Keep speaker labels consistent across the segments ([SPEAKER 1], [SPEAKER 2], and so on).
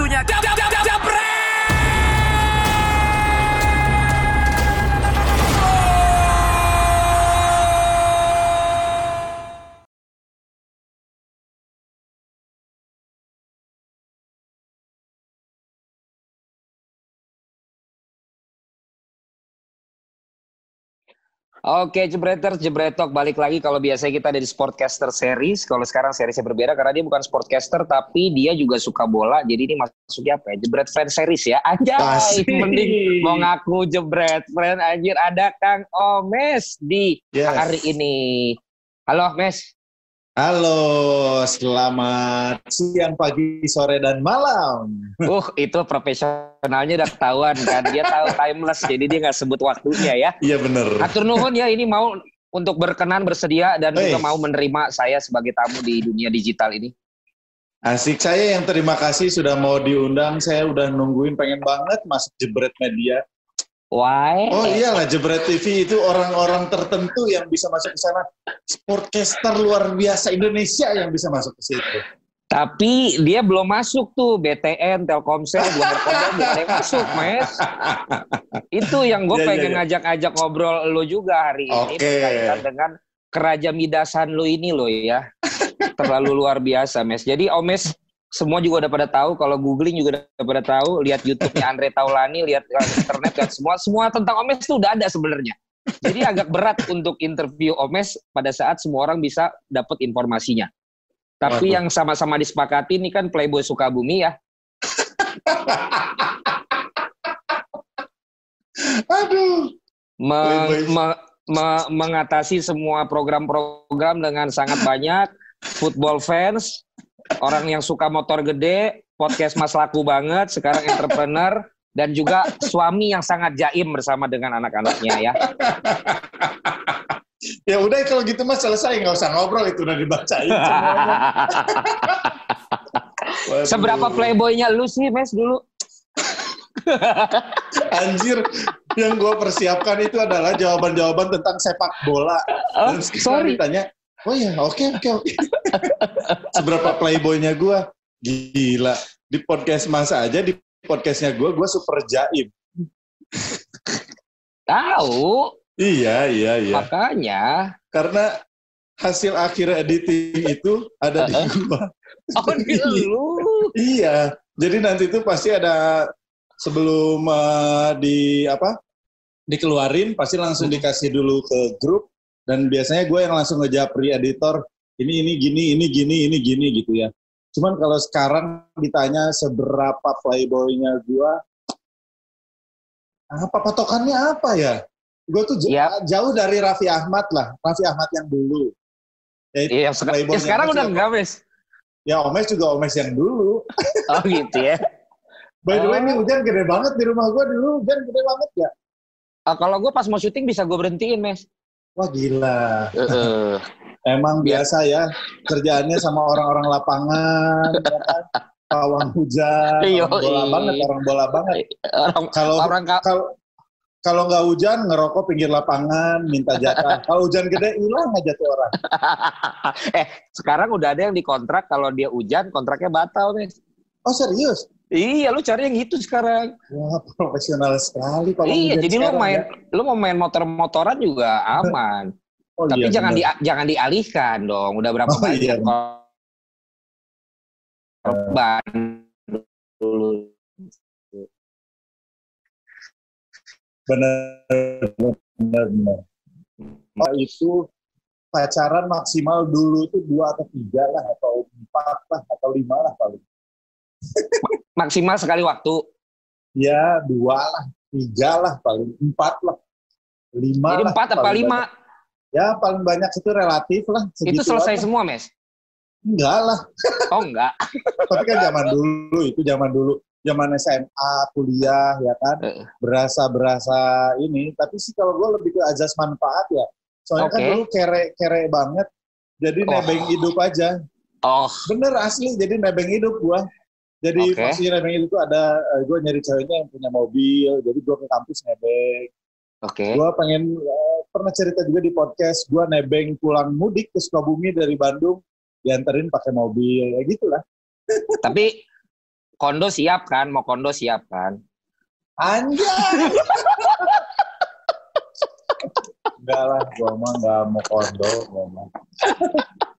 [SPEAKER 1] Waktunya
[SPEAKER 2] Oke, Jebreters, Jebretok balik lagi. Kalau biasa kita ada di Sportcaster Series. Kalau sekarang seriesnya berbeda karena dia bukan Sportcaster, tapi dia juga suka bola. Jadi ini masuknya apa ya? Jebret Fan Series ya. Anjay, mending mau ngaku Jebret Fan. Anjir, ada Kang Omes di yes. hari ini. Halo, Mes.
[SPEAKER 3] Halo, selamat siang, pagi, sore, dan malam.
[SPEAKER 2] Uh, itu profesionalnya udah ketahuan kan. Dia tahu timeless, jadi dia nggak sebut waktunya ya.
[SPEAKER 3] Iya bener.
[SPEAKER 2] Atur nuhun ya, ini mau untuk berkenan, bersedia, dan hey. juga mau menerima saya sebagai tamu di dunia digital ini.
[SPEAKER 3] Asik, saya yang terima kasih sudah mau diundang. Saya udah nungguin, pengen banget masuk jebret media.
[SPEAKER 2] Why?
[SPEAKER 3] Oh iyalah Jebret TV itu orang-orang tertentu yang bisa masuk ke sana. Sportcaster luar biasa Indonesia yang bisa masuk ke situ.
[SPEAKER 2] Tapi dia belum masuk tuh BTN, Telkomsel, belum berkembang, belum ada masuk, Mas. Itu yang gue yeah, iya, pengen yeah, yeah. ngobrol lo juga hari okay. ini berkaitan dengan keraja midasan lo ini lo ya. Terlalu luar biasa, Mes. Jadi Omes semua juga udah pada tahu kalau googling juga udah pada tahu lihat YouTube-nya Andre Taulani lihat internet lihat semua semua tentang Omes itu udah ada sebenarnya. Jadi agak berat untuk interview Omes pada saat semua orang bisa dapat informasinya. Tapi Waduh. yang sama-sama disepakati ini kan Playboy Sukabumi ya.
[SPEAKER 3] Aduh.
[SPEAKER 2] Meng, me, me, mengatasi semua program-program dengan sangat banyak. Football fans orang yang suka motor gede, podcast Mas laku banget, sekarang entrepreneur, dan juga suami yang sangat jaim bersama dengan anak-anaknya ya.
[SPEAKER 3] ya udah kalau gitu mas selesai nggak usah ngobrol itu udah dibacain.
[SPEAKER 2] Seberapa playboynya lu sih mes dulu?
[SPEAKER 3] Anjir, yang gue persiapkan itu adalah jawaban-jawaban tentang sepak bola.
[SPEAKER 2] Oh, sorry.
[SPEAKER 3] Ditanya, Oh iya, oke okay, oke okay, oke. Okay. Seberapa playboynya gue? Gila. Di podcast masa aja, di podcastnya gue, gue super jaim.
[SPEAKER 2] Tahu.
[SPEAKER 3] Iya, iya, iya.
[SPEAKER 2] Makanya.
[SPEAKER 3] Karena hasil akhir editing itu ada di gue.
[SPEAKER 2] Oh, di lu?
[SPEAKER 3] iya. Jadi nanti itu pasti ada sebelum uh, di apa dikeluarin pasti langsung dikasih dulu ke grup dan biasanya gue yang langsung ngejapri editor ini ini gini ini gini ini gini gitu ya. Cuman kalau sekarang ditanya seberapa playboynya gue apa patokannya apa ya? Gue tuh
[SPEAKER 2] yep.
[SPEAKER 3] jauh dari Raffi Ahmad lah Raffi Ahmad yang dulu.
[SPEAKER 2] Ya, iya, seka ya sekarang udah enggak mes.
[SPEAKER 3] Ya Omes juga Omes yang dulu.
[SPEAKER 2] Oh gitu ya.
[SPEAKER 3] By the way ini oh. hujan gede banget di rumah gue dulu. Hujan gede banget ya?
[SPEAKER 2] Uh, kalau gue pas mau syuting bisa gue berhentiin mes
[SPEAKER 3] Wah gila. Uh, Emang biasa ya kerjaannya sama orang-orang lapangan, ya kan? pawang hujan, orang bola banget, orang bola banget. Kalau orang kalau kalau nggak hujan ngerokok pinggir lapangan, minta jatah. kalau hujan gede hilang aja tuh orang.
[SPEAKER 2] eh sekarang udah ada yang dikontrak kalau dia hujan kontraknya batal nih.
[SPEAKER 3] Oh serius?
[SPEAKER 2] Iya, lu cari yang gitu sekarang.
[SPEAKER 3] Wah, profesional sekali
[SPEAKER 2] kalau Iya, jadi lu main ya. lu mau main motor-motoran juga aman. Oh, Tapi iya, jangan di, jangan dialihkan dong. Udah berapa oh, banyak iya. korban dulu.
[SPEAKER 3] Benar, benar, benar. Oh, itu pacaran maksimal dulu itu dua atau tiga lah atau empat lah atau lima lah paling
[SPEAKER 2] maksimal sekali waktu?
[SPEAKER 3] Ya dua lah, tiga lah, paling empat lah, lima.
[SPEAKER 2] Jadi empat apa lima?
[SPEAKER 3] Banyak. Ya paling banyak itu relatif lah.
[SPEAKER 2] Itu selesai lah. semua, mes?
[SPEAKER 3] Enggak lah.
[SPEAKER 2] Oh enggak.
[SPEAKER 3] Tapi kan zaman dulu, itu zaman dulu, zaman SMA, kuliah, ya kan, berasa berasa ini. Tapi sih kalau gue lebih ke ajas manfaat ya. Soalnya okay. kan dulu kere kere banget, jadi oh. nebeng hidup aja.
[SPEAKER 2] Oh.
[SPEAKER 3] Bener asli, jadi nebeng hidup gua. Jadi okay. pasti nebeng itu ada, uh, eh, gue nyari ceweknya yang punya mobil, jadi gue ke kampus nebeng.
[SPEAKER 2] Oke. Okay.
[SPEAKER 3] Gue pengen, uh, pernah cerita juga di podcast, gue nebeng pulang mudik ke Sukabumi dari Bandung, dianterin pakai mobil, ya gitulah.
[SPEAKER 2] Tapi kondo siap kan? Mau kondo siap kan?
[SPEAKER 3] Anjay. Enggak lah, gua mah enggak mau kondo, gua mah.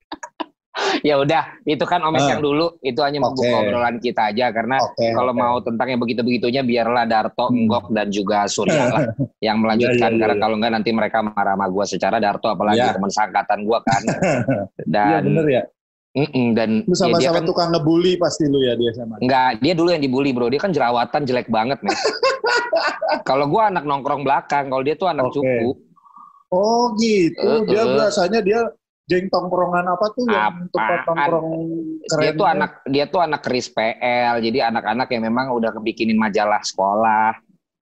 [SPEAKER 2] ya udah, itu kan omes uh, yang dulu, itu hanya membuka okay. obrolan kita aja karena okay, kalau okay. mau tentang yang begitu-begitunya biarlah Darto, hmm. Enggok dan juga Surya lah yang melanjutkan yeah, yeah, karena yeah. kalau enggak nanti mereka marah sama gua secara Darto apalagi yeah. teman sangkatan gua kan.
[SPEAKER 3] dan yeah, bener ya.
[SPEAKER 2] Mm -mm, dan
[SPEAKER 3] lu sama-sama ya kan, tukang ngebully pasti lu ya dia sama.
[SPEAKER 2] Enggak, dia dulu yang dibully bro. Dia kan jerawatan jelek banget nih. kalau gua anak nongkrong belakang, kalau dia tuh anak okay. cupu.
[SPEAKER 3] Oh gitu. Uh, dia uh. biasanya dia geng tongkrongan apa tuh yang tempat tongkrong
[SPEAKER 2] keren dia tuh ya? anak dia tuh anak keris PL jadi anak-anak yang memang udah kebikinin majalah sekolah.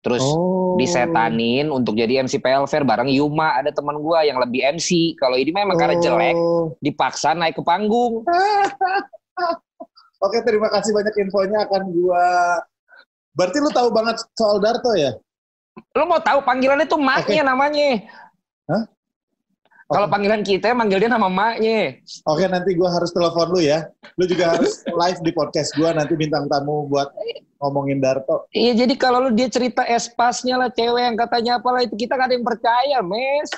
[SPEAKER 2] Terus oh. disetanin untuk jadi MC PL Fair bareng Yuma. Ada teman gua yang lebih MC kalau ini memang oh. karena jelek dipaksa naik ke panggung.
[SPEAKER 3] Oke terima kasih banyak infonya akan gua. Berarti lu tahu banget soal Darto ya?
[SPEAKER 2] Lu mau tahu panggilannya tuh maknya namanya. Hah? Kalau panggilan kita manggil dia nama maknya.
[SPEAKER 3] Oke, nanti gue harus telepon lu ya. Lu juga harus live di podcast gue nanti bintang tamu buat ngomongin Darto.
[SPEAKER 2] Iya, jadi kalau lu dia cerita espasnya lah cewek yang katanya apalah itu kita gak ada yang percaya, Mes.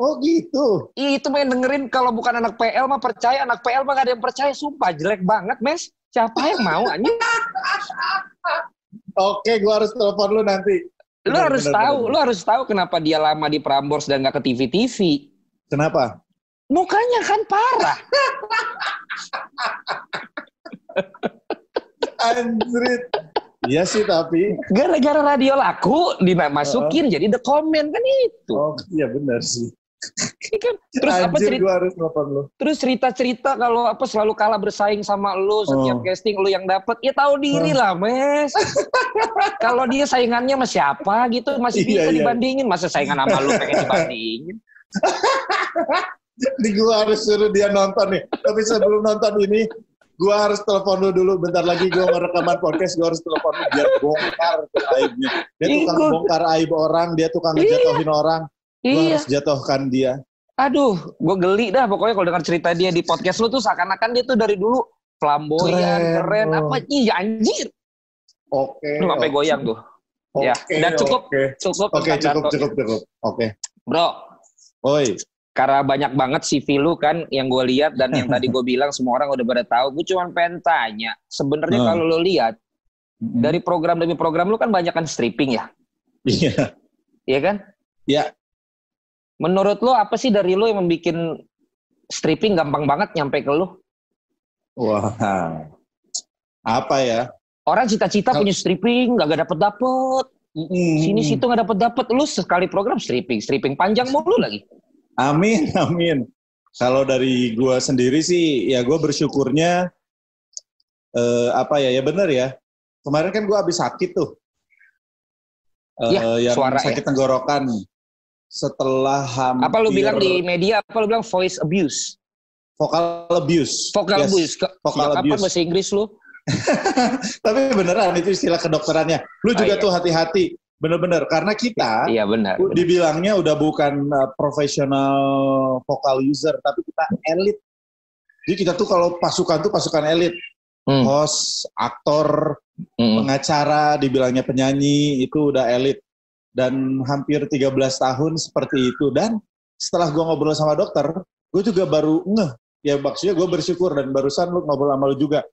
[SPEAKER 3] Oh gitu.
[SPEAKER 2] Iya, itu main dengerin kalau bukan anak PL mah percaya, anak PL mah gak ada yang percaya, sumpah jelek banget, Mes. Siapa yang mau anjing?
[SPEAKER 3] Oke, gue harus telepon lu nanti.
[SPEAKER 2] Lu benar, harus benar, tahu, benar. lu harus tahu kenapa dia lama di Prambors dan gak ke TV-TV.
[SPEAKER 3] Kenapa?
[SPEAKER 2] Mukanya kan parah.
[SPEAKER 3] Anjrit. Iya sih tapi
[SPEAKER 2] gara-gara radio laku dimasukin uh, jadi the comment kan itu.
[SPEAKER 3] Oh iya benar sih.
[SPEAKER 2] Kan terus Anjir, apa cerita gua harus lo. Terus cerita-cerita kalau apa selalu kalah bersaing sama lu setiap oh. casting lu yang dapat ya tahu diri oh. lah, Mes. kalau dia saingannya sama siapa gitu masih iya, bisa iya. dibandingin, masa saingan sama lu pengen dibandingin.
[SPEAKER 3] Di gua harus suruh dia nonton nih. Tapi sebelum nonton ini, gua harus telepon lu dulu. Bentar lagi gua mau rekaman podcast, gua harus telepon lu biar bongkar aibnya. Dia tukang bongkar aib orang, dia tukang ngejatuhin orang Iya. harus jatuhkan dia.
[SPEAKER 2] Aduh, gue geli dah pokoknya kalau dengar cerita dia di podcast lu tuh seakan-akan dia tuh dari dulu flamboyan, keren, keren apa iya anjir.
[SPEAKER 3] Oke. Okay,
[SPEAKER 2] Lu sampai okay. goyang tuh. Okay, ya, dan cukup okay. cukup
[SPEAKER 3] Oke, okay, cukup cukup cukup. Oke. Okay.
[SPEAKER 2] Bro.
[SPEAKER 3] Oi.
[SPEAKER 2] Karena banyak banget CV lu kan yang gue lihat dan yang tadi gue bilang semua orang udah pada tahu. Gue cuma pengen tanya, sebenarnya hmm. kalau lu lihat hmm. dari program demi program lu kan banyak kan stripping ya?
[SPEAKER 3] Iya.
[SPEAKER 2] Iya kan?
[SPEAKER 3] Iya.
[SPEAKER 2] Menurut lo apa sih dari lo yang membuat stripping gampang banget nyampe ke lo?
[SPEAKER 3] Wah, apa ya?
[SPEAKER 2] Orang cita-cita punya stripping, gak, gak dapet dapet. Mm. Sini situ gak dapet dapet. Lu sekali program stripping, stripping panjang mulu lagi.
[SPEAKER 3] Amin, amin. Kalau dari gua sendiri sih, ya gue bersyukurnya eh, apa ya? Ya bener ya. Kemarin kan gua habis sakit tuh. Eh, ya, yang suara sakit ya. tenggorokan setelah hampir...
[SPEAKER 2] Apa lu bilang di media, apa lu bilang voice abuse?
[SPEAKER 3] Vocal abuse.
[SPEAKER 2] Vocal yes. abuse. Vocal Sejak abuse. Kapan bahasa Inggris lu?
[SPEAKER 3] Tapi beneran itu istilah kedokterannya. Lu juga oh, iya. tuh hati-hati. Bener-bener. Karena kita
[SPEAKER 2] iya, benar,
[SPEAKER 3] dibilangnya udah bukan uh, profesional vocal user, tapi kita elit. Jadi kita tuh kalau pasukan tuh pasukan elit. Hmm. Host, aktor, hmm. pengacara, dibilangnya penyanyi, itu udah elit dan hampir 13 tahun seperti itu. Dan setelah gue ngobrol sama dokter gue juga baru ngeh. Ya maksudnya gue bersyukur dan barusan lu ngobrol sama lu juga.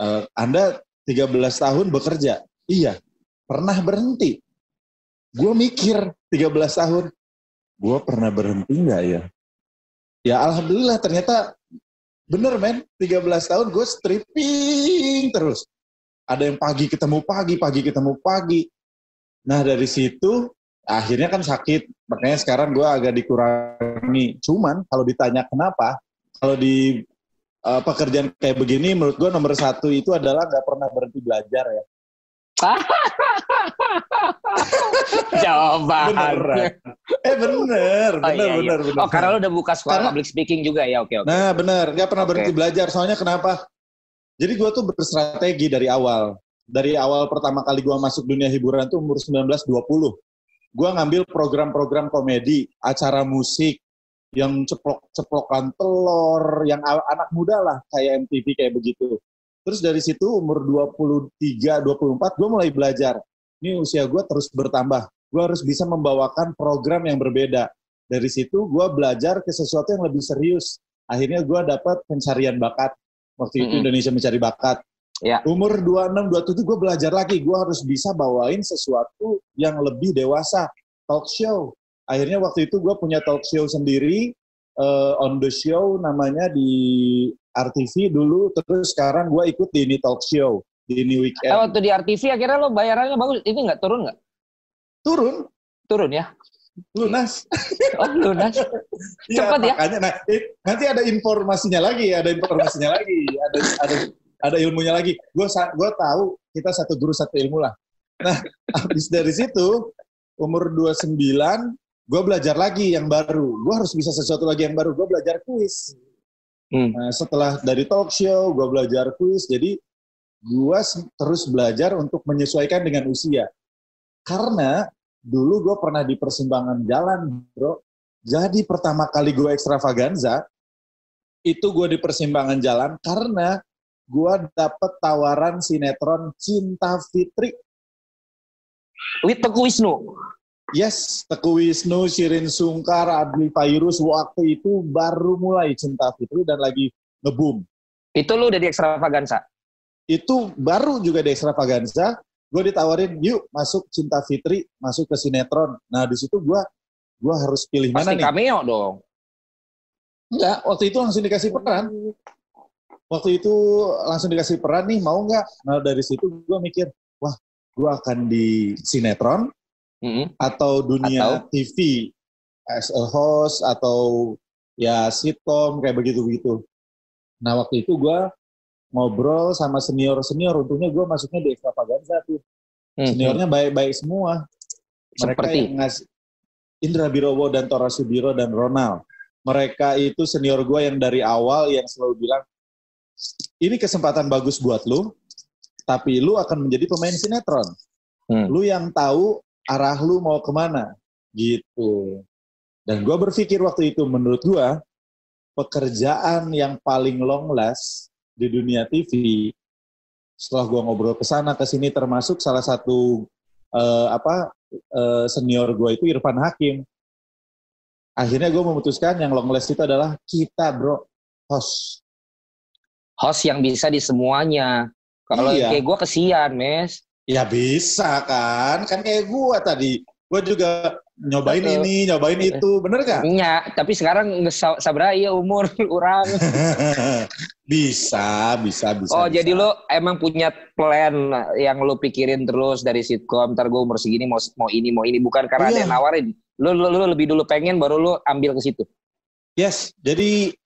[SPEAKER 3] Uh, anda 13 tahun bekerja? Iya. Pernah berhenti? Gue mikir 13 tahun. Gue pernah berhenti nggak ya? Ya alhamdulillah ternyata bener men. 13 tahun gue stripping terus. Ada yang pagi ketemu pagi pagi ketemu pagi Nah dari situ akhirnya kan sakit, makanya sekarang gue agak dikurangi. Cuman kalau ditanya kenapa, kalau di uh, pekerjaan kayak begini, menurut gue nomor satu itu adalah nggak pernah berhenti belajar ya.
[SPEAKER 2] Jawaban.
[SPEAKER 3] Bener. Eh bener, bener, oh, iya, iya. bener,
[SPEAKER 2] bener. Oh karena lo udah buka sekolah karena, public speaking juga ya, oke okay, oke. Okay.
[SPEAKER 3] Nah bener, nggak pernah okay. berhenti belajar. Soalnya kenapa? Jadi gue tuh berstrategi dari awal dari awal pertama kali gue masuk dunia hiburan itu umur 19-20. Gue ngambil program-program komedi, acara musik, yang ceplok-ceplokan telur, yang anak muda lah, kayak MTV kayak begitu. Terus dari situ umur 23, 24, gue mulai belajar. Ini usia gue terus bertambah. Gue harus bisa membawakan program yang berbeda. Dari situ gue belajar ke sesuatu yang lebih serius. Akhirnya gue dapat pencarian bakat. Waktu itu mm -hmm. Indonesia mencari bakat. Ya. Umur 26, 27 gue belajar lagi. Gue harus bisa bawain sesuatu yang lebih dewasa. Talk show. Akhirnya waktu itu gue punya talk show sendiri. Uh, on the show namanya di RTV dulu, terus sekarang gue ikut di ini talk show di ini weekend.
[SPEAKER 2] Oh, waktu di RTV akhirnya lo bayarannya bagus, ini nggak turun nggak?
[SPEAKER 3] Turun.
[SPEAKER 2] Turun ya?
[SPEAKER 3] Lunas.
[SPEAKER 2] Oh lunas. Cepat ya.
[SPEAKER 3] Makanya, nah, nanti ada informasinya lagi, ada informasinya lagi, ada ada ada ilmunya lagi. Gue gue tahu kita satu guru satu ilmu lah. Nah, habis dari situ umur 29 gue belajar lagi yang baru. Gue harus bisa sesuatu lagi yang baru. Gue belajar kuis. Hmm. Nah, setelah dari talk show, gue belajar kuis, jadi gue terus belajar untuk menyesuaikan dengan usia. Karena dulu gue pernah di persimpangan jalan, bro. Jadi pertama kali gue extravaganza, itu gue di persimpangan jalan karena gue dapet tawaran sinetron Cinta Fitri.
[SPEAKER 2] With Teguh Wisnu?
[SPEAKER 3] Yes, Teguh Wisnu, Shirin Sungkar, Adli Fairus waktu itu baru mulai Cinta Fitri dan lagi ngebum.
[SPEAKER 2] Itu lu udah di Extravaganza?
[SPEAKER 3] Itu baru juga di Extravaganza. Gue ditawarin, yuk masuk Cinta Fitri, masuk ke sinetron. Nah di situ gue gue harus pilih Pasti mana nih?
[SPEAKER 2] cameo dong.
[SPEAKER 3] Enggak, waktu itu langsung dikasih peran. Waktu itu langsung dikasih peran nih, mau nggak? Nah dari situ gue mikir, wah gue akan di sinetron, hmm atau dunia atau? TV as a host atau ya sitcom kayak begitu-begitu. Nah waktu itu gue ngobrol sama senior-senior, untungnya gue masuknya di Extravaganza tuh. Mm-hmm. Seniornya baik-baik semua. Mereka Seperti? yang ngasih Indra Birowo dan Tora Sudiro dan Ronald. Mereka itu senior gue yang dari awal yang selalu bilang, ini kesempatan bagus buat lu, tapi lu akan menjadi pemain sinetron. Hmm. Lu yang tahu arah lu mau ke mana gitu dan gue berpikir waktu itu menurut gue pekerjaan yang paling long last di dunia TV setelah gue ngobrol ke sana ke sini termasuk salah satu uh, apa uh, senior gue itu Irfan Hakim akhirnya gue memutuskan yang long last itu adalah kita bro host
[SPEAKER 2] host yang bisa di semuanya kalau iya. kayak gue kesian mes
[SPEAKER 3] Ya bisa kan, kan kayak gua tadi. Gua juga nyobain Betul. ini, nyobain itu, bener gak?
[SPEAKER 2] Iya, tapi sekarang sabra ya umur orang.
[SPEAKER 3] bisa, bisa, bisa.
[SPEAKER 2] Oh,
[SPEAKER 3] bisa.
[SPEAKER 2] jadi lo emang punya plan yang lo pikirin terus dari sitkom, ntar gue umur segini mau mau ini, mau ini, bukan karena iya. ada yang nawarin. Lo, lo, lo lebih dulu pengen, baru lo ambil ke situ.
[SPEAKER 3] Yes, jadi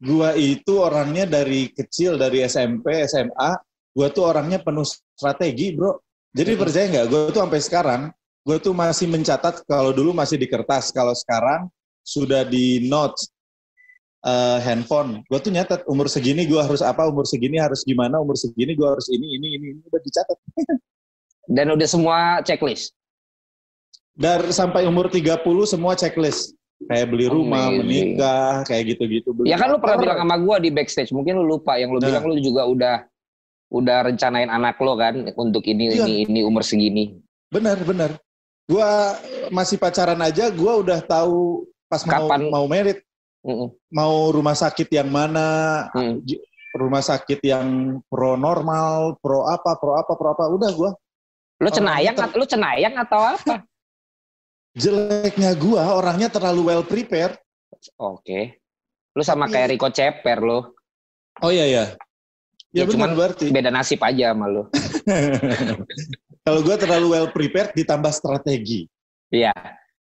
[SPEAKER 3] gua itu orangnya dari kecil, dari SMP, SMA, gua tuh orangnya penuh strategi, bro. Jadi percaya nggak, gue tuh sampai sekarang, gue tuh masih mencatat kalau dulu masih di kertas, kalau sekarang sudah di notes uh, handphone. Gue tuh nyatat umur segini gue harus apa, umur segini harus gimana, umur segini gue harus ini, ini, ini, ini udah dicatat.
[SPEAKER 2] Dan udah semua checklist?
[SPEAKER 3] Dari sampai umur 30 semua checklist. Kayak beli rumah, Amazing. menikah, kayak gitu-gitu.
[SPEAKER 2] Ya kan lu pernah bilang sama gue di backstage, mungkin lu lupa. Yang lu nah. bilang lu juga udah udah rencanain anak lo kan untuk ini iya. ini ini umur segini.
[SPEAKER 3] Benar benar. Gua masih pacaran aja, gua udah tahu pas Kapan? mau mau merit, mm -mm. mau rumah sakit yang mana, mm. rumah sakit yang pro normal, pro apa, pro apa, pro apa, udah gua.
[SPEAKER 2] Lu cenayang, ter... lu cenayang atau apa?
[SPEAKER 3] Jeleknya gua orangnya terlalu well prepared.
[SPEAKER 2] Oke. Okay. Lu sama kayak Rico Ceper lo.
[SPEAKER 3] Oh iya iya.
[SPEAKER 2] Ya, ya benar berarti. Beda nasib aja sama lu.
[SPEAKER 3] Kalau gue terlalu well prepared ditambah strategi.
[SPEAKER 2] Iya.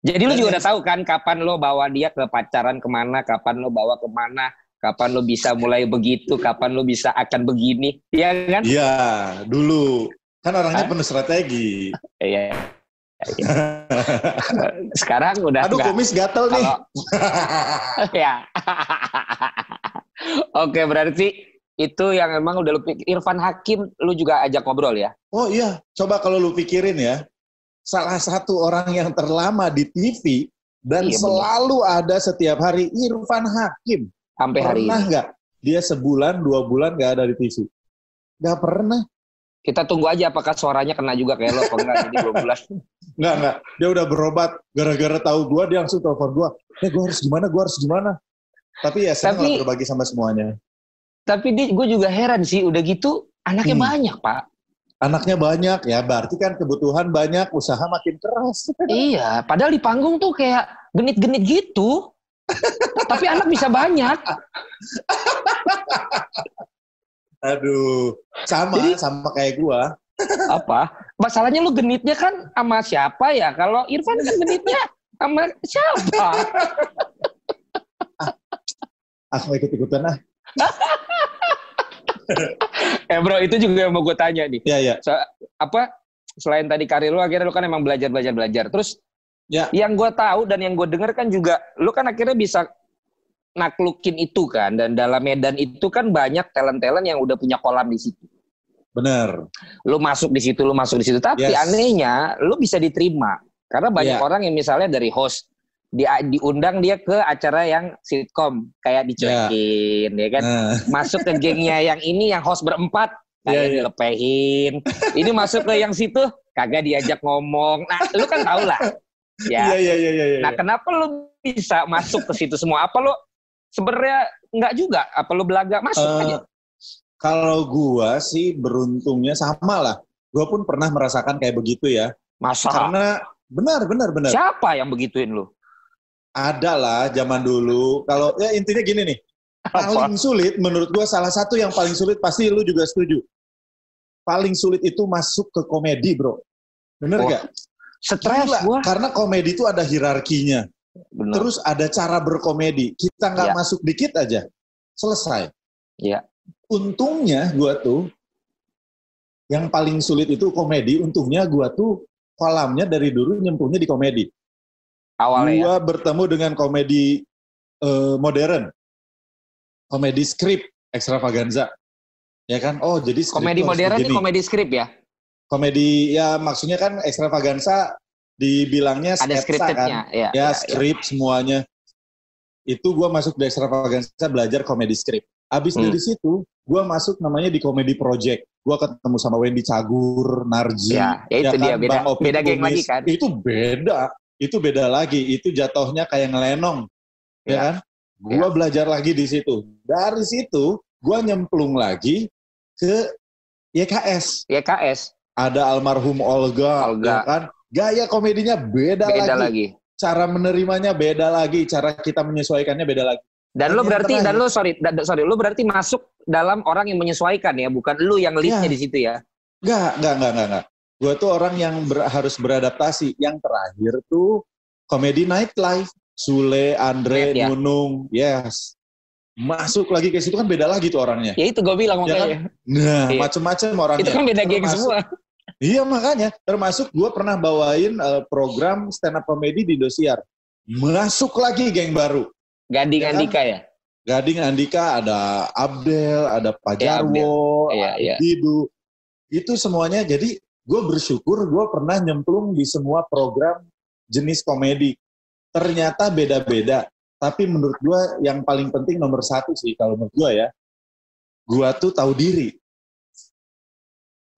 [SPEAKER 2] Jadi lu juga udah tahu kan kapan lo bawa dia ke pacaran ke mana, kapan lo bawa ke mana, kapan lo bisa mulai begitu, kapan lo bisa akan begini, iya kan?
[SPEAKER 3] Iya, dulu kan orangnya Hah? penuh strategi.
[SPEAKER 2] Iya. Iya. Sekarang udah
[SPEAKER 3] Aduh, enggak. kumis gatel nih.
[SPEAKER 2] ya. Oke, berarti itu yang emang udah lu pikir. Irfan Hakim lu juga ajak ngobrol ya?
[SPEAKER 3] Oh iya, coba kalau lu pikirin ya, salah satu orang yang terlama di TV dan iya, selalu bener. ada setiap hari Irfan Hakim.
[SPEAKER 2] Sampai hari ini.
[SPEAKER 3] Pernah nggak dia sebulan dua bulan nggak ada di TV? Gak pernah.
[SPEAKER 2] Kita tunggu aja apakah suaranya kena juga kayak lo, kalau enggak jadi dua bulan.
[SPEAKER 3] Enggak, enggak. Dia udah berobat. Gara-gara tahu gue, dia langsung telepon gue. Eh, gue harus gimana, gue harus gimana. Tapi ya senang tapi, berbagi sama semuanya.
[SPEAKER 2] Tapi di, gue juga heran sih, udah gitu anaknya hmm. banyak, Pak.
[SPEAKER 3] Anaknya banyak, ya berarti kan kebutuhan banyak, usaha makin keras.
[SPEAKER 2] iya, padahal di panggung tuh kayak genit-genit gitu. tapi anak bisa banyak.
[SPEAKER 3] Aduh, sama Jadi, sama kayak gua.
[SPEAKER 2] Apa? Masalahnya lu genitnya kan sama siapa ya? Kalau Irfan kan genitnya sama siapa?
[SPEAKER 3] ah, aku ikut-ikutan ah.
[SPEAKER 2] eh bro, itu juga yang mau gue tanya nih.
[SPEAKER 3] Iya, iya.
[SPEAKER 2] So, apa, selain tadi karir lu, akhirnya lu kan emang belajar-belajar-belajar. Terus, ya. yang gue tahu dan yang gue dengar kan juga, lu kan akhirnya bisa naklukin itu kan dan dalam Medan itu kan banyak talent-talent yang udah punya kolam di situ.
[SPEAKER 3] Bener.
[SPEAKER 2] Lu masuk di situ, lu masuk di situ. Tapi yes. anehnya, lu bisa diterima karena banyak yeah. orang yang misalnya dari host di, diundang dia ke acara yang sitkom kayak dicuekin yeah. ya kan uh. masuk ke gengnya yang ini yang host berempat kayak yeah, yeah. dilepehin ini masuk ke yang situ kagak diajak ngomong nah lu kan tau lah
[SPEAKER 3] ya yeah, yeah, yeah, yeah, yeah.
[SPEAKER 2] nah kenapa lu bisa masuk ke situ semua apa lu sebenarnya nggak juga. Apa lu belaga? Masuk uh, aja.
[SPEAKER 3] kalau gua sih beruntungnya sama lah. Gua pun pernah merasakan kayak begitu ya.
[SPEAKER 2] Masa?
[SPEAKER 3] Karena benar benar benar.
[SPEAKER 2] Siapa yang begituin lu?
[SPEAKER 3] Ada lah zaman dulu. Kalau ya intinya gini nih. Paling sulit menurut gua salah satu yang paling sulit pasti lu juga setuju. Paling sulit itu masuk ke komedi bro. Bener oh, gak
[SPEAKER 2] stres gua.
[SPEAKER 3] karena komedi itu ada hierarkinya Benar. Terus ada cara berkomedi. Kita nggak ya. masuk dikit aja, selesai.
[SPEAKER 2] Ya.
[SPEAKER 3] Untungnya gua tuh yang paling sulit itu komedi. Untungnya gua tuh kolamnya dari dulu nyemplungnya di komedi.
[SPEAKER 2] Awalnya
[SPEAKER 3] gua ya? bertemu dengan komedi uh, modern. Komedi skrip extravaganza. Ya kan? Oh, jadi
[SPEAKER 2] komedi modern ini komedi skrip ya?
[SPEAKER 3] Komedi ya maksudnya kan extravaganza dibilangnya
[SPEAKER 2] ada sketsa kan.
[SPEAKER 3] Ya, ya, ya, skrip ya. semuanya. Itu gue masuk di extravaganza belajar komedi skrip. Abis hmm. dari situ, gue masuk namanya di komedi project. Gue ketemu sama Wendy Cagur, Narji.
[SPEAKER 2] Ya, ya itu ya dia kan, beda, Bang beda geng lagi kan.
[SPEAKER 3] Itu beda, itu beda lagi. Itu jatuhnya kayak ngelenong, ya, ya kan? Gue ya. belajar lagi di situ. Dari situ, gue nyemplung lagi ke YKS.
[SPEAKER 2] YKS.
[SPEAKER 3] Ada almarhum Olga, Olga. Ya kan? Gaya komedinya beda, beda lagi. lagi. Cara menerimanya beda lagi, cara kita menyesuaikannya beda lagi.
[SPEAKER 2] Dan lo berarti dan lo sorry, dan, sorry, lo berarti masuk dalam orang yang menyesuaikan ya, bukan lo yang leadnya ya. di situ ya?
[SPEAKER 3] Enggak, enggak, enggak, enggak, enggak. Gue tuh orang yang ber, harus beradaptasi. Yang terakhir tuh komedi nightlife. Sule, Andre, Net, ya? Nunung, yes. Masuk lagi ke situ kan beda lagi tuh orangnya.
[SPEAKER 2] Ya itu gue bilang ya makanya.
[SPEAKER 3] kan? Nah, iya. macem-macem orangnya.
[SPEAKER 2] Itu kan beda geng semua.
[SPEAKER 3] Iya makanya, termasuk gue pernah bawain uh, program stand up comedy di Dosiar. Masuk lagi geng baru.
[SPEAKER 2] Gading ya kan? Andika ya?
[SPEAKER 3] Gading Andika, ada Abdel, ada Pak ya, Jarwo, ya, ya. Didu. Itu semuanya, jadi gue bersyukur gue pernah nyemplung di semua program jenis komedi. Ternyata beda-beda. Tapi menurut gue yang paling penting nomor satu sih, kalau menurut gue ya, gue tuh tahu diri.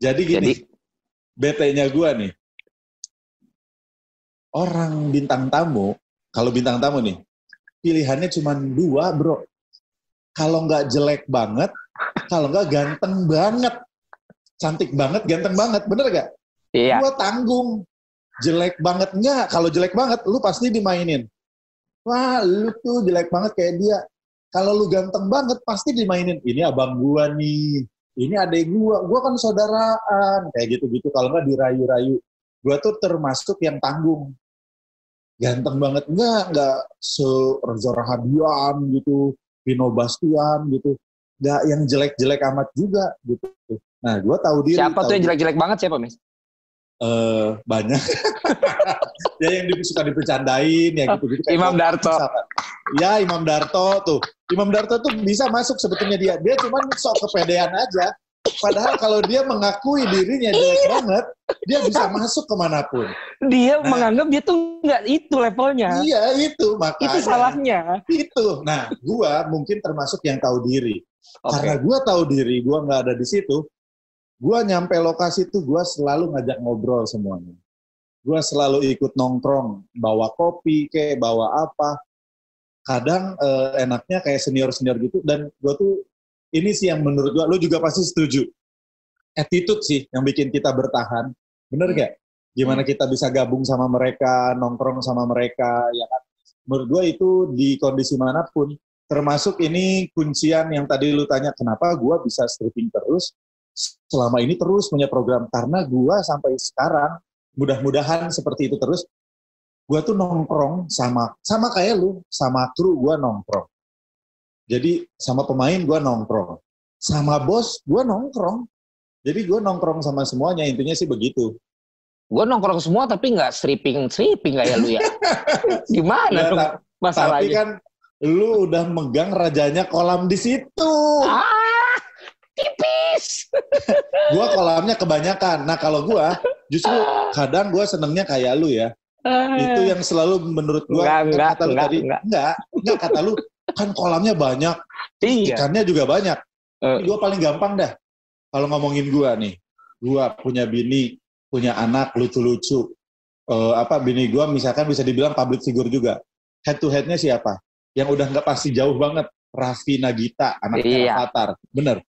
[SPEAKER 3] Jadi gini, Jadi, BT-nya gue nih. Orang bintang tamu, kalau bintang tamu nih, pilihannya cuma dua, bro. Kalau nggak jelek banget, kalau nggak ganteng banget. Cantik banget, ganteng banget. Bener gak?
[SPEAKER 2] Iya.
[SPEAKER 3] Gue tanggung. Jelek banget nggak? Kalau jelek banget, lu pasti dimainin. Wah, lu tuh jelek banget kayak dia. Kalau lu ganteng banget, pasti dimainin. Ini abang gua nih ini adek gua, gua kan saudaraan, kayak gitu-gitu. Kalau nggak dirayu-rayu, gua tuh termasuk yang tanggung. Ganteng banget nggak, nggak se Reza Rahadian gitu, Vino Bastian gitu, nggak yang jelek-jelek amat juga gitu. Nah, gua tahu diri.
[SPEAKER 2] Siapa tuh yang jelek-jelek banget siapa, Mis?
[SPEAKER 3] Uh, banyak. ya yang suka dipercandain, ya gitu-gitu.
[SPEAKER 2] Imam Darto.
[SPEAKER 3] Ya, Imam Darto tuh Imam Darto tuh bisa masuk sebetulnya dia. Dia cuma sok kepedean aja. Padahal kalau dia mengakui dirinya jelek banget, dia bisa masuk ke mana pun.
[SPEAKER 2] Dia nah, menganggap dia tuh nggak itu levelnya.
[SPEAKER 3] Iya itu makanya.
[SPEAKER 2] Itu salahnya.
[SPEAKER 3] Itu. Nah, gua mungkin termasuk yang tahu diri. Okay. Karena gua tahu diri, gua nggak ada di situ. gue nyampe lokasi tuh gue selalu ngajak ngobrol semuanya. Gue selalu ikut nongkrong, bawa kopi, kayak bawa apa. Kadang uh, enaknya kayak senior-senior gitu, dan gue tuh ini sih yang menurut gue, lo juga pasti setuju. Attitude sih yang bikin kita bertahan. Bener gak? Gimana kita bisa gabung sama mereka, nongkrong sama mereka, ya kan? Menurut gue itu di kondisi mana pun, termasuk ini kuncian yang tadi lu tanya, kenapa gue bisa stripping terus, selama ini terus punya program karena gua sampai sekarang mudah-mudahan seperti itu terus gua tuh nongkrong sama sama kayak lu sama kru gua nongkrong. Jadi sama pemain gua nongkrong. Sama bos gua nongkrong. Jadi gua nongkrong sama semuanya intinya sih begitu.
[SPEAKER 2] Gua nongkrong semua tapi nggak stripping stripping kayak lu ya. Gimana ya, dong masalahnya?
[SPEAKER 3] Tapi kan lu udah megang rajanya kolam di situ.
[SPEAKER 2] Ah tipis.
[SPEAKER 3] gua kolamnya kebanyakan. Nah kalau gua justru kadang gua senengnya kayak lu ya. Itu yang selalu menurut gua
[SPEAKER 2] enggak, kan enggak,
[SPEAKER 3] kata lu
[SPEAKER 2] enggak,
[SPEAKER 3] tadi
[SPEAKER 2] enggak.
[SPEAKER 3] enggak, enggak kata lu kan kolamnya banyak,
[SPEAKER 2] iya.
[SPEAKER 3] ikannya juga banyak.
[SPEAKER 2] Uh.
[SPEAKER 3] Gua paling gampang dah kalau ngomongin gua nih. Gua punya bini, punya anak lucu-lucu. Uh, apa bini gua misalkan bisa dibilang public figure juga. Head to headnya siapa? Yang udah nggak pasti jauh banget. Raffi Nagita, anaknya iya. Avatar. Bener.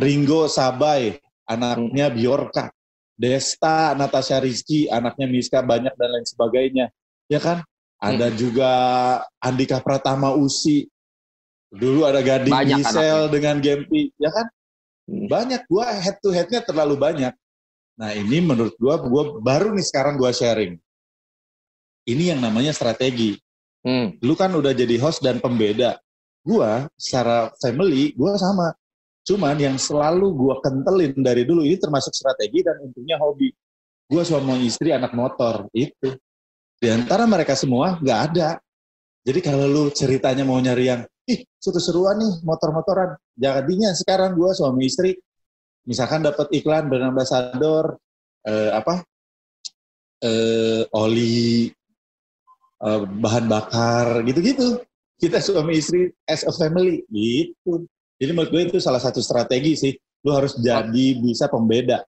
[SPEAKER 3] Ringo Sabai, anaknya hmm. Biorka, Desta, Natasha Rizky, anaknya Miska banyak dan lain sebagainya. Ya kan? Ada hmm. juga Andika Pratama Usi. Dulu ada Gading banyak Gisel anaknya. dengan Gempi, ya kan? Hmm. Banyak gua head to headnya terlalu banyak. Nah, ini menurut gua gua baru nih sekarang gua sharing. Ini yang namanya strategi. Hmm. Lu kan udah jadi host dan pembeda. Gua secara family, gua sama Cuman yang selalu gue kentelin dari dulu ini termasuk strategi dan intinya hobi. Gue suami istri anak motor itu. Di antara mereka semua nggak ada. Jadi kalau lu ceritanya mau nyari yang, ih seru-seruan nih motor-motoran. Jadinya sekarang gue suami istri, misalkan dapat iklan brand ambassador, eh, apa, eh, oli, eh, bahan bakar, gitu-gitu. Kita suami istri as a family, gitu. Jadi menurut gue itu salah satu strategi sih. Lu harus jadi bisa pembeda.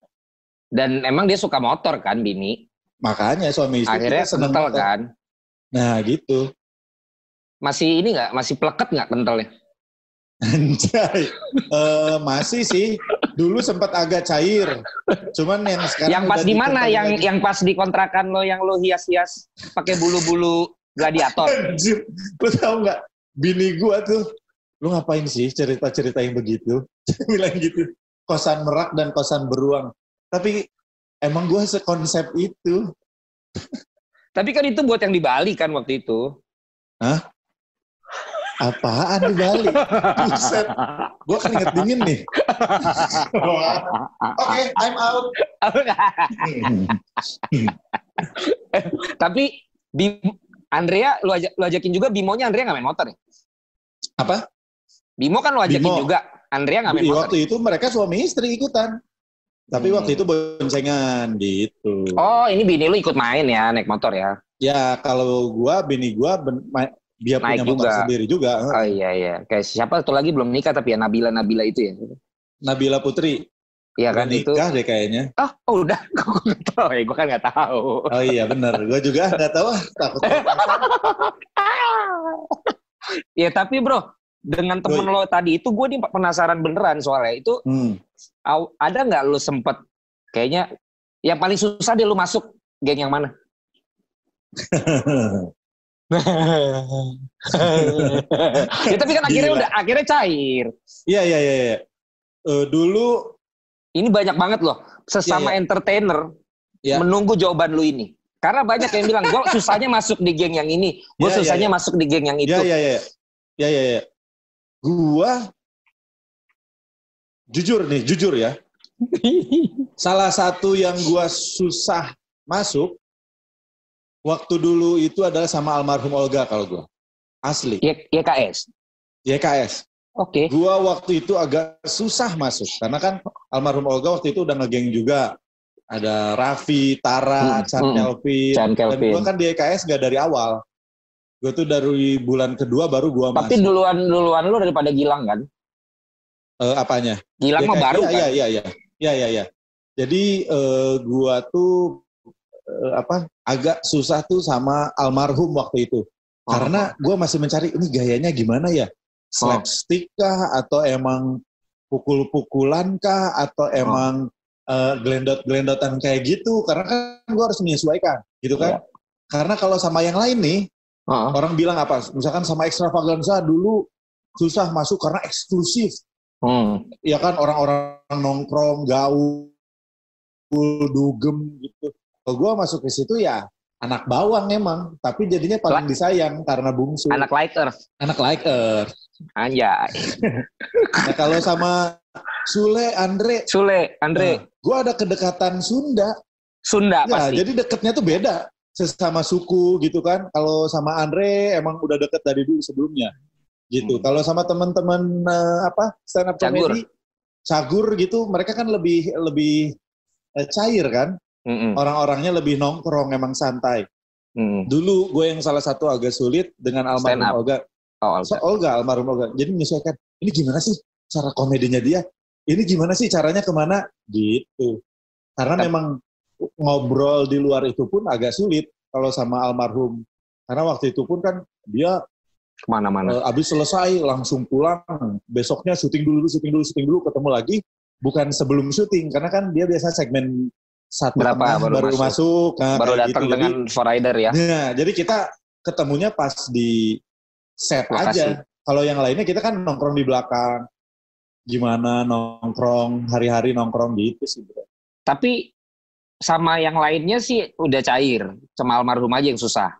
[SPEAKER 2] Dan emang dia suka motor kan, Bini?
[SPEAKER 3] Makanya suami istri
[SPEAKER 2] Akhirnya seneng kental kan?
[SPEAKER 3] Nah gitu.
[SPEAKER 2] Masih ini nggak? Masih pleket nggak kentalnya?
[SPEAKER 3] Anjay. uh, masih sih. Dulu sempat agak cair. Cuman yang sekarang
[SPEAKER 2] Yang pas di mana? Yang lagi. yang pas di kontrakan lo yang lo hias-hias pakai bulu-bulu gladiator.
[SPEAKER 3] Anjir. Lo tau nggak? Bini gua tuh lu ngapain sih cerita-cerita yang begitu? bilang gitu. Kosan merak dan kosan beruang. Tapi emang gue sekonsep itu.
[SPEAKER 2] Tapi kan itu buat yang di Bali kan waktu itu.
[SPEAKER 3] Hah? Apaan di Bali? Buset. Gue inget dingin nih. Oke, okay, I'm out.
[SPEAKER 2] Tapi Bim, Andrea, lu, ajak, lu ajakin juga Bimonya Andrea nggak main motor ya?
[SPEAKER 3] Apa?
[SPEAKER 2] Bimo kan lo ajakin Bimo. juga. Andrea nggak main
[SPEAKER 3] motor. Waktu itu mereka suami istri ikutan. Tapi hmm. waktu itu boncengan gitu.
[SPEAKER 2] Oh, ini bini lu ikut main ya, naik motor ya?
[SPEAKER 3] Ya, kalau gua, bini gua ben, dia naik punya juga. motor sendiri juga.
[SPEAKER 2] Oh iya iya. Kayak siapa tuh lagi belum nikah tapi ya Nabila Nabila itu ya.
[SPEAKER 3] Nabila Putri.
[SPEAKER 2] Iya kan
[SPEAKER 3] nikah
[SPEAKER 2] itu.
[SPEAKER 3] Nikah deh kayaknya.
[SPEAKER 2] Oh, oh udah. Gue nggak tahu ya. Gue kan nggak tahu.
[SPEAKER 3] Oh iya benar. Gue juga nggak tahu. Takut.
[SPEAKER 2] ya tapi bro, dengan temen Ui. lo tadi itu gue nih penasaran beneran soalnya itu hmm. ada nggak lo sempet kayaknya yang paling susah deh lo masuk geng yang mana? ya, tapi kan akhirnya Gila. udah akhirnya cair.
[SPEAKER 3] Iya iya iya. Ya. Uh, dulu
[SPEAKER 2] ini banyak banget loh sesama ya, ya. entertainer ya. menunggu jawaban lu ini. Karena banyak yang bilang gue susahnya masuk di geng yang ini, gue ya, susahnya ya, ya. masuk di geng yang itu.
[SPEAKER 3] Iya iya iya. Ya ya ya gua jujur nih, jujur ya. salah satu yang gua susah masuk waktu dulu itu adalah sama almarhum Olga kalau gua. Asli.
[SPEAKER 2] Y YKS.
[SPEAKER 3] YKS.
[SPEAKER 2] Oke. Okay.
[SPEAKER 3] Gua waktu itu agak susah masuk karena kan almarhum Olga waktu itu udah ngegeng juga. Ada Raffi, Tara, hmm, Chan hmm, Kelvin. Chan Kelvin. Dan gua kan di YKS gak dari awal. Gue tuh dari bulan kedua baru gue
[SPEAKER 2] masuk. Tapi duluan duluan lu daripada Gilang kan?
[SPEAKER 3] Uh, apanya?
[SPEAKER 2] Gilang mah baru
[SPEAKER 3] iya,
[SPEAKER 2] kan?
[SPEAKER 3] Iya iya iya. Iya iya iya. Jadi uh, gua tuh uh, apa agak susah tuh sama almarhum waktu itu. Oh. Karena gua masih mencari ini gayanya gimana ya? Slapstick kah atau emang pukul-pukulan kah atau oh. emang oh. uh, gelendot-gelendotan kayak gitu? Karena kan gua harus menyesuaikan, gitu kan? Yeah. Karena kalau sama yang lain nih, uh orang bilang apa? Misalkan sama extravaganza dulu susah masuk karena eksklusif. Hmm. Ya kan orang-orang nongkrong, gaul, dugem gitu. Kalau gue masuk ke situ ya anak bawang emang, tapi jadinya paling disayang karena bungsu.
[SPEAKER 2] Anak liker.
[SPEAKER 3] Anak liker.
[SPEAKER 2] Anjay.
[SPEAKER 3] nah kalau sama Sule, Andre.
[SPEAKER 2] Sule, Andre. Nah,
[SPEAKER 3] gue ada kedekatan Sunda.
[SPEAKER 2] Sunda ya, pasti.
[SPEAKER 3] Jadi deketnya tuh beda. Sesama suku gitu kan. Kalau sama Andre emang udah deket dari dulu sebelumnya gitu. Hmm. Kalau sama teman-teman uh, apa stand up comedy, cagur gitu, mereka kan lebih lebih uh, cair kan. Hmm. Orang-orangnya lebih nongkrong, emang santai. Hmm. Dulu gue yang salah satu agak sulit dengan almarhum Olga. Oh, Olga. So, Olga, almarhum Olga. Jadi menyesuaikan, ini gimana sih cara komedinya dia? Ini gimana sih caranya ke mana? Gitu. Karena Tapi, memang ngobrol di luar itu pun agak sulit kalau sama almarhum. Karena waktu itu pun kan dia
[SPEAKER 2] ke mana-mana.
[SPEAKER 3] Uh, abis selesai langsung pulang, besoknya syuting dulu, syuting dulu, syuting dulu, ketemu lagi. Bukan sebelum syuting, karena kan dia biasa segmen satu
[SPEAKER 2] Berapa baru, baru masuk, masuk nah, baru datang gitu. dengan rider ya.
[SPEAKER 3] Nah, jadi kita ketemunya pas di set Lokasi. aja. Kalau yang lainnya kita kan nongkrong di belakang, gimana nongkrong hari-hari nongkrong gitu sih. Bro.
[SPEAKER 2] Tapi sama yang lainnya sih udah cair, cuma almarhum aja yang susah.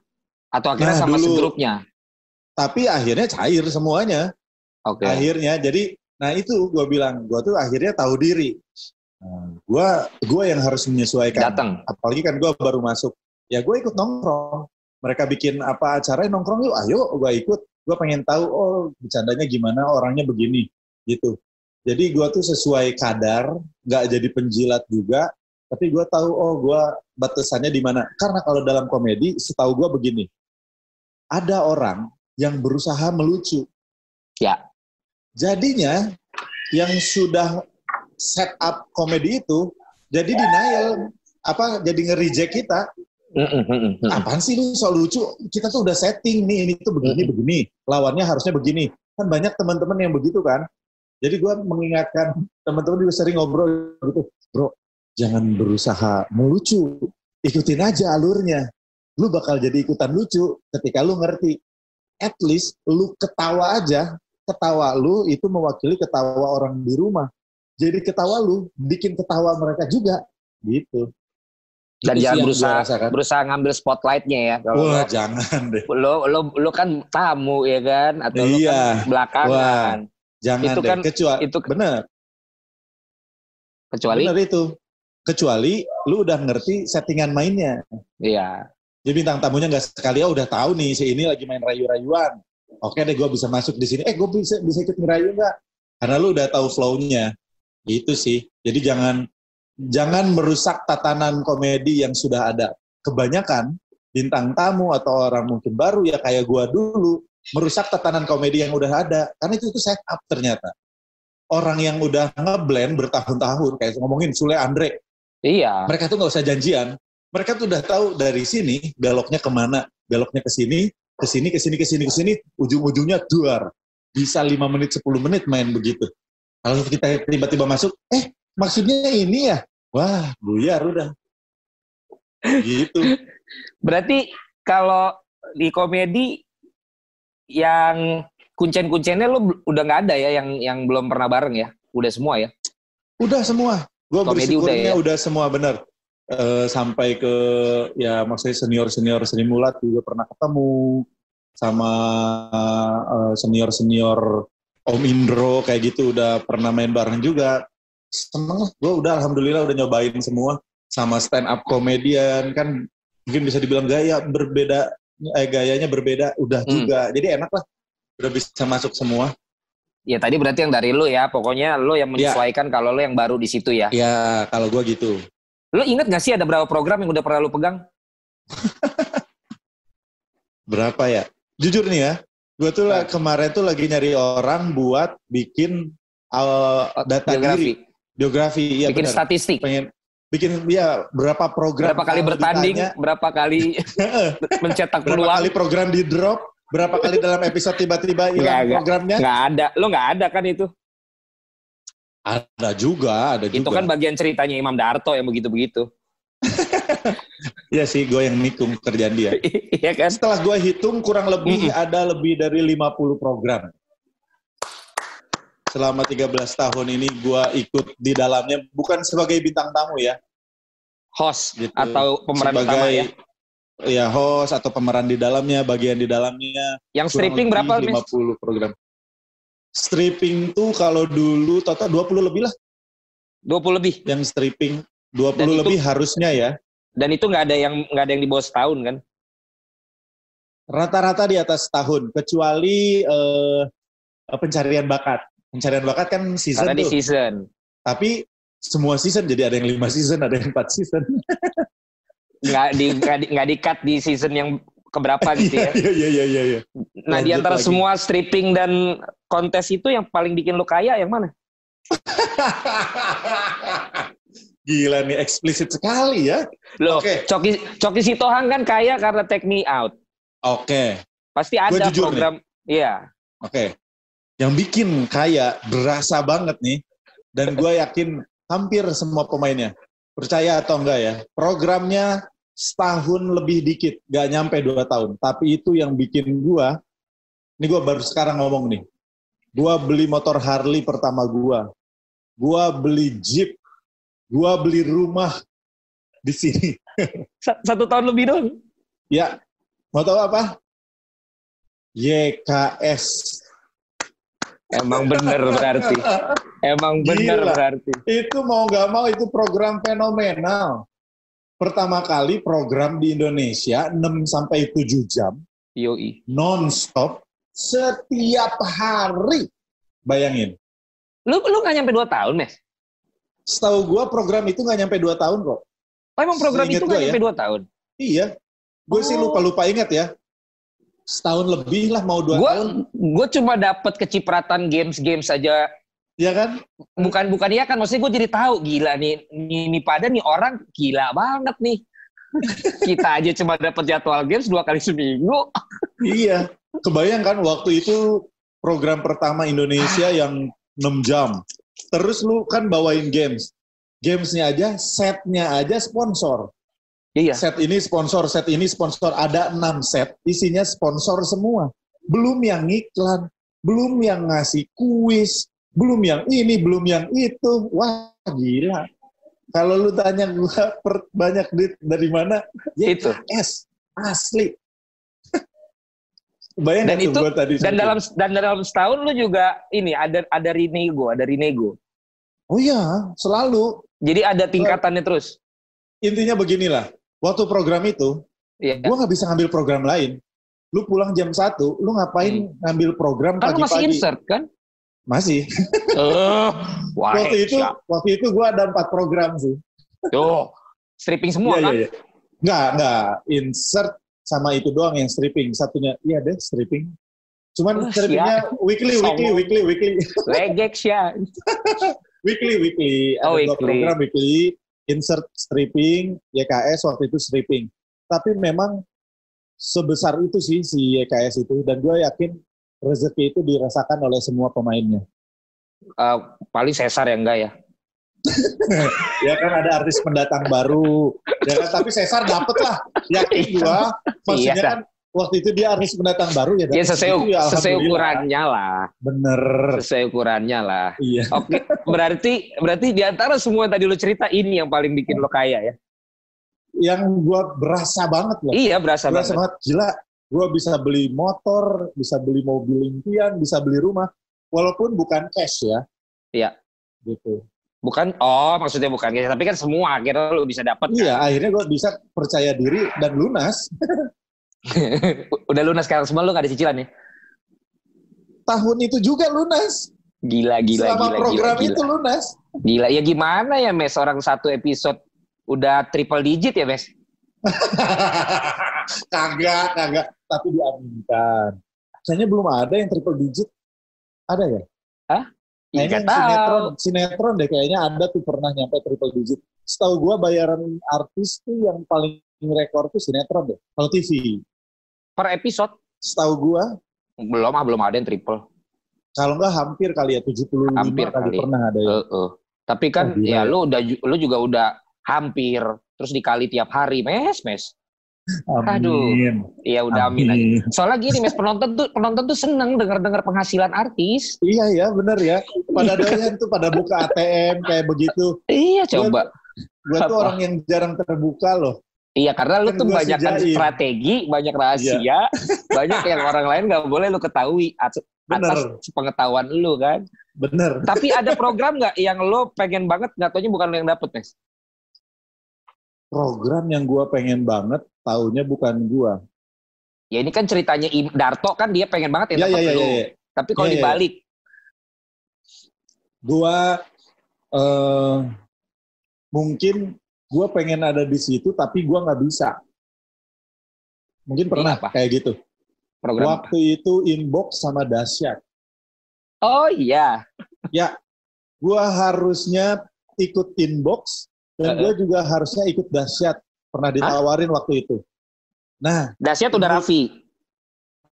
[SPEAKER 2] Atau akhirnya nah, sama dulu, segrupnya?
[SPEAKER 3] tapi akhirnya cair semuanya. Oke. Okay. Akhirnya jadi nah itu gue bilang gue tuh akhirnya tahu diri. gue nah, gue yang harus menyesuaikan.
[SPEAKER 2] Datang.
[SPEAKER 3] Apalagi kan gue baru masuk. Ya gue ikut nongkrong. Mereka bikin apa acara nongkrong yuk, ayo gue ikut. Gue pengen tahu oh bercandanya gimana, orangnya begini gitu. Jadi gue tuh sesuai kadar, nggak jadi penjilat juga. Tapi gue tahu oh gue batasannya di mana. Karena kalau dalam komedi, setahu gue begini. Ada orang yang berusaha melucu.
[SPEAKER 2] Ya.
[SPEAKER 3] Jadinya yang sudah set up komedi itu jadi denial apa jadi nge-reject kita. Apaan sih lu soal lucu? Kita tuh udah setting nih ini tuh begini begini. Lawannya harusnya begini. Kan banyak teman-teman yang begitu kan. Jadi gue mengingatkan teman-teman juga sering ngobrol gitu, bro, jangan berusaha melucu, ikutin aja alurnya. Lu bakal jadi ikutan lucu ketika lu ngerti at least lu ketawa aja, ketawa lu itu mewakili ketawa orang di rumah. Jadi ketawa lu bikin ketawa mereka juga, gitu.
[SPEAKER 2] Dan itu jangan berusaha berusaha ngambil spotlightnya ya.
[SPEAKER 3] Kalau Wah, lo, jangan deh.
[SPEAKER 2] Lo lo lo kan tamu ya kan atau iya. lo kan belakangan. Wah,
[SPEAKER 3] jangan itu deh. kan kecuali itu benar.
[SPEAKER 2] Kecuali
[SPEAKER 3] benar itu. Kecuali lu udah ngerti settingan mainnya.
[SPEAKER 2] Iya.
[SPEAKER 3] Jadi bintang tamunya nggak sekali, oh udah tahu nih si ini lagi main rayu-rayuan. Oke deh, gue bisa masuk di sini. Eh, gue bisa bisa ikut ngerayu nggak? Karena lu udah tahu flow-nya. Itu sih. Jadi jangan jangan merusak tatanan komedi yang sudah ada. Kebanyakan bintang tamu atau orang mungkin baru ya kayak gue dulu merusak tatanan komedi yang udah ada. Karena itu itu set up ternyata. Orang yang udah ngeblend bertahun-tahun kayak ngomongin Sule Andre.
[SPEAKER 2] Iya.
[SPEAKER 3] Mereka tuh nggak usah janjian mereka tuh udah tahu dari sini beloknya ke mana, beloknya ke sini, ke sini, ke sini, ke sini, ke sini, ujung-ujungnya duar. Bisa 5 menit, 10 menit main begitu. Kalau kita tiba-tiba masuk, eh maksudnya ini ya? Wah, buyar udah. Gitu.
[SPEAKER 2] Berarti kalau di komedi yang kuncen-kuncennya lo udah nggak ada ya yang yang belum pernah bareng ya? Udah semua ya?
[SPEAKER 3] Udah semua. Gue bersyukurnya udah, ya? udah semua bener uh, sampai ke ya maksudnya senior senior Sri Mulat juga pernah ketemu sama uh, eh, senior senior Om Indro kayak gitu udah pernah main bareng juga. Seneng lah gue udah alhamdulillah udah nyobain semua sama stand up komedian kan mungkin bisa dibilang gaya berbeda eh gayanya berbeda udah hmm. juga. Jadi enak lah udah bisa masuk semua
[SPEAKER 2] Ya tadi berarti yang dari lu ya, pokoknya lu yang ya. menyesuaikan ya. kalau lu yang baru di situ ya.
[SPEAKER 3] Ya, kalau gua gitu.
[SPEAKER 2] Lo inget gak sih ada berapa program yang udah pernah lo pegang?
[SPEAKER 3] berapa ya? Jujur nih ya, gue tuh nah. kemarin tuh lagi nyari orang buat bikin uh, data
[SPEAKER 2] biografi.
[SPEAKER 3] diri. Biografi,
[SPEAKER 2] iya Bikin bener. statistik.
[SPEAKER 3] Pengen, bikin ya berapa program
[SPEAKER 2] berapa kali bertanding ditanya, berapa kali mencetak
[SPEAKER 3] peluang berapa kali program di drop berapa kali dalam episode tiba-tiba hilang programnya
[SPEAKER 2] nggak ada lo nggak ada kan itu
[SPEAKER 3] ada juga ada
[SPEAKER 2] itu
[SPEAKER 3] juga
[SPEAKER 2] itu kan bagian ceritanya Imam Darto yang begitu-begitu
[SPEAKER 3] Iya sih, gue yang hitung kerjaan dia.
[SPEAKER 2] Iya kan?
[SPEAKER 3] Setelah gue hitung, kurang lebih mm -hmm. ada lebih dari 50 program. Selama 13 tahun ini gue ikut di dalamnya, bukan sebagai bintang tamu ya.
[SPEAKER 2] Host gitu. atau pemeran sebagai, utama ya?
[SPEAKER 3] Ya, host atau pemeran di dalamnya, bagian di dalamnya.
[SPEAKER 2] Yang stripping berapa,
[SPEAKER 3] 50 mis? program. Stripping tuh kalau dulu total 20 lebih lah.
[SPEAKER 2] 20 lebih?
[SPEAKER 3] Yang stripping 20 Dan lebih itu, harusnya ya.
[SPEAKER 2] Dan itu nggak ada yang nggak ada yang di bawah setahun kan?
[SPEAKER 3] Rata-rata di atas tahun, kecuali uh, pencarian bakat. Pencarian bakat kan season
[SPEAKER 2] Karena
[SPEAKER 3] tuh.
[SPEAKER 2] di season.
[SPEAKER 3] Tapi semua season jadi ada yang lima season, ada yang empat season.
[SPEAKER 2] nggak di nggak di, nggak di cut di season yang keberapa gitu ya?
[SPEAKER 3] Iya iya iya iya. iya.
[SPEAKER 2] Nah Lanjut di antara lagi. semua stripping dan kontes itu yang paling bikin lo kaya yang mana?
[SPEAKER 3] Gila nih eksplisit sekali ya.
[SPEAKER 2] Loh, okay. Coki Coki Sitohang kan kaya karena take me out.
[SPEAKER 3] Oke. Okay.
[SPEAKER 2] Pasti ada program. Iya.
[SPEAKER 3] Oke. Okay. Yang bikin kaya berasa banget nih. Dan gue yakin hampir semua pemainnya. Percaya atau enggak ya. Programnya setahun lebih dikit. Gak nyampe dua tahun. Tapi itu yang bikin gue. Ini gue baru sekarang ngomong nih. Gue beli motor Harley pertama gue. Gue beli Jeep gua beli rumah di sini.
[SPEAKER 2] Satu tahun lebih dong.
[SPEAKER 3] Ya, mau tahu apa? YKS.
[SPEAKER 2] Emang bener berarti. Emang bener Gila. berarti.
[SPEAKER 3] Itu mau nggak mau itu program fenomenal. Pertama kali program di Indonesia 6 sampai 7 jam.
[SPEAKER 2] Yoi.
[SPEAKER 3] Non-stop setiap hari. Bayangin.
[SPEAKER 2] Lu lu nggak nyampe 2 tahun, Mes?
[SPEAKER 3] setahu gue program itu nggak nyampe dua tahun kok.
[SPEAKER 2] Oh emang program Seinget itu nggak nyampe ya. dua tahun?
[SPEAKER 3] Iya. Gue oh. sih lupa-lupa ingat ya. Setahun lebih lah mau dua
[SPEAKER 2] gua,
[SPEAKER 3] tahun.
[SPEAKER 2] Gue cuma dapat kecipratan games-games saja.
[SPEAKER 3] Iya kan?
[SPEAKER 2] Bukan bukan iya kan, maksudnya gue jadi tahu gila nih, ini pada nih orang gila banget nih. Kita aja cuma dapat jadwal games dua kali seminggu.
[SPEAKER 3] iya, kebayang kan waktu itu program pertama Indonesia yang 6 jam. Terus lu kan bawain games. Gamesnya aja, setnya aja sponsor.
[SPEAKER 2] Iya.
[SPEAKER 3] Set ini sponsor, set ini sponsor. Ada enam set, isinya sponsor semua. Belum yang iklan, belum yang ngasih kuis, belum yang ini, belum yang itu. Wah, gila. Kalau lu tanya gua per, banyak duit dari mana?
[SPEAKER 2] Ya itu.
[SPEAKER 3] S asli. Bayang
[SPEAKER 2] dan itu tadi dan dalam dan dalam setahun lu juga ini ada ada renego, ada renego.
[SPEAKER 3] Oh iya, selalu.
[SPEAKER 2] Jadi ada tingkatannya terus.
[SPEAKER 3] Intinya beginilah, waktu program itu, yeah. gue nggak bisa ngambil program lain. Lu pulang jam satu, lu ngapain hmm. ngambil program
[SPEAKER 2] pagi-pagi? Kan masih insert kan?
[SPEAKER 3] Masih.
[SPEAKER 2] Uh,
[SPEAKER 3] waktu itu, siap. waktu itu gue ada empat program sih.
[SPEAKER 2] Tuh, stripping semua yeah, kan? Yeah, yeah.
[SPEAKER 3] Nggak, nggak. Insert sama itu doang yang stripping. Satunya, iya deh stripping. Cuman oh, strippingnya weekly, weekly, weekly, weekly.
[SPEAKER 2] Legex ya.
[SPEAKER 3] weekly, weekly.
[SPEAKER 2] Oh,
[SPEAKER 3] Ada
[SPEAKER 2] weekly.
[SPEAKER 3] program weekly, insert stripping, YKS waktu itu stripping. Tapi memang sebesar itu sih si YKS itu. Dan gue yakin rezeki itu dirasakan oleh semua pemainnya.
[SPEAKER 2] Uh, paling Cesar ya enggak ya?
[SPEAKER 3] ya kan ada artis pendatang baru. Ya kan tapi Cesar dapet lah. Yakin gua. Maksudnya iya, kan waktu itu dia artis pendatang baru ya.
[SPEAKER 2] Ya sesuai, ya, sesuai ukurannya lah.
[SPEAKER 3] Bener.
[SPEAKER 2] Sesuai ukurannya lah.
[SPEAKER 3] Iya.
[SPEAKER 2] Oke, berarti berarti di antara semua yang tadi lo cerita ini yang paling bikin lo kaya ya?
[SPEAKER 3] Yang gua berasa banget loh.
[SPEAKER 2] Iya berasa,
[SPEAKER 3] berasa banget. banget. Gila, gua bisa beli motor, bisa beli mobil impian, bisa beli rumah, walaupun bukan cash ya.
[SPEAKER 2] Iya.
[SPEAKER 3] Gitu.
[SPEAKER 2] Bukan, oh maksudnya bukan cash, tapi kan semua akhirnya lu bisa dapat.
[SPEAKER 3] Iya, kan? akhirnya gue bisa percaya diri dan lunas.
[SPEAKER 2] Udah lunas sekarang semua lu gak ada cicilan ya?
[SPEAKER 3] Tahun itu juga lunas.
[SPEAKER 2] Gila, gila,
[SPEAKER 3] Selama
[SPEAKER 2] gila.
[SPEAKER 3] program
[SPEAKER 2] gila,
[SPEAKER 3] itu lunas.
[SPEAKER 2] Gila, ya gimana ya mes orang satu episode udah triple digit ya mes?
[SPEAKER 3] kagak, kagak. Tapi diaminkan. Kayaknya belum ada yang triple digit. Ada ya?
[SPEAKER 2] Hah?
[SPEAKER 3] Kayaknya sinetron, sinetron deh kayaknya ada tuh pernah nyampe triple digit. Setahu gua bayaran artis tuh yang paling rekor tuh sinetron deh. Kalau TV.
[SPEAKER 2] Per episode?
[SPEAKER 3] Setahu gua.
[SPEAKER 2] Belum ah, belum ada yang triple.
[SPEAKER 3] Kalau enggak hampir kali ya 75 hampir kali, kali pernah ada ya. Uh, uh.
[SPEAKER 2] Tapi kan oh, ya lu udah lu juga udah hampir terus dikali tiap hari mes mes Amin. Aduh. Iya udah amin. amin aja. Soalnya gini Mas, penonton tuh penonton tuh seneng dengar-dengar penghasilan artis.
[SPEAKER 3] Iya ya, bener ya. Pada doyan tuh pada buka ATM kayak begitu.
[SPEAKER 2] Iya, coba.
[SPEAKER 3] Gue tuh orang yang jarang terbuka loh.
[SPEAKER 2] Iya, karena lu kan tuh banyak kan strategi, banyak rahasia, iya. banyak yang orang lain nggak boleh lu ketahui atas, atas pengetahuan lu kan.
[SPEAKER 3] Bener.
[SPEAKER 2] Tapi ada program nggak yang lo pengen banget, nggak taunya bukan lo yang dapet, Mas?
[SPEAKER 3] Program yang gue pengen banget, taunya bukan gua.
[SPEAKER 2] Ya ini kan ceritanya Darto kan dia pengen banget ya, ya, ya, ya, ya. Tapi kalau ya, dibalik. Ya.
[SPEAKER 3] Gua uh, mungkin gua pengen ada di situ tapi gua nggak bisa. Mungkin pernah apa? kayak gitu. Program Waktu apa? itu inbox sama dahsyat.
[SPEAKER 2] Oh iya.
[SPEAKER 3] Ya, gua harusnya ikut inbox dan uh -uh. gue juga harusnya ikut dahsyat Pernah ditawarin Hah? waktu itu.
[SPEAKER 2] Nah, Dasyat udah Raffi.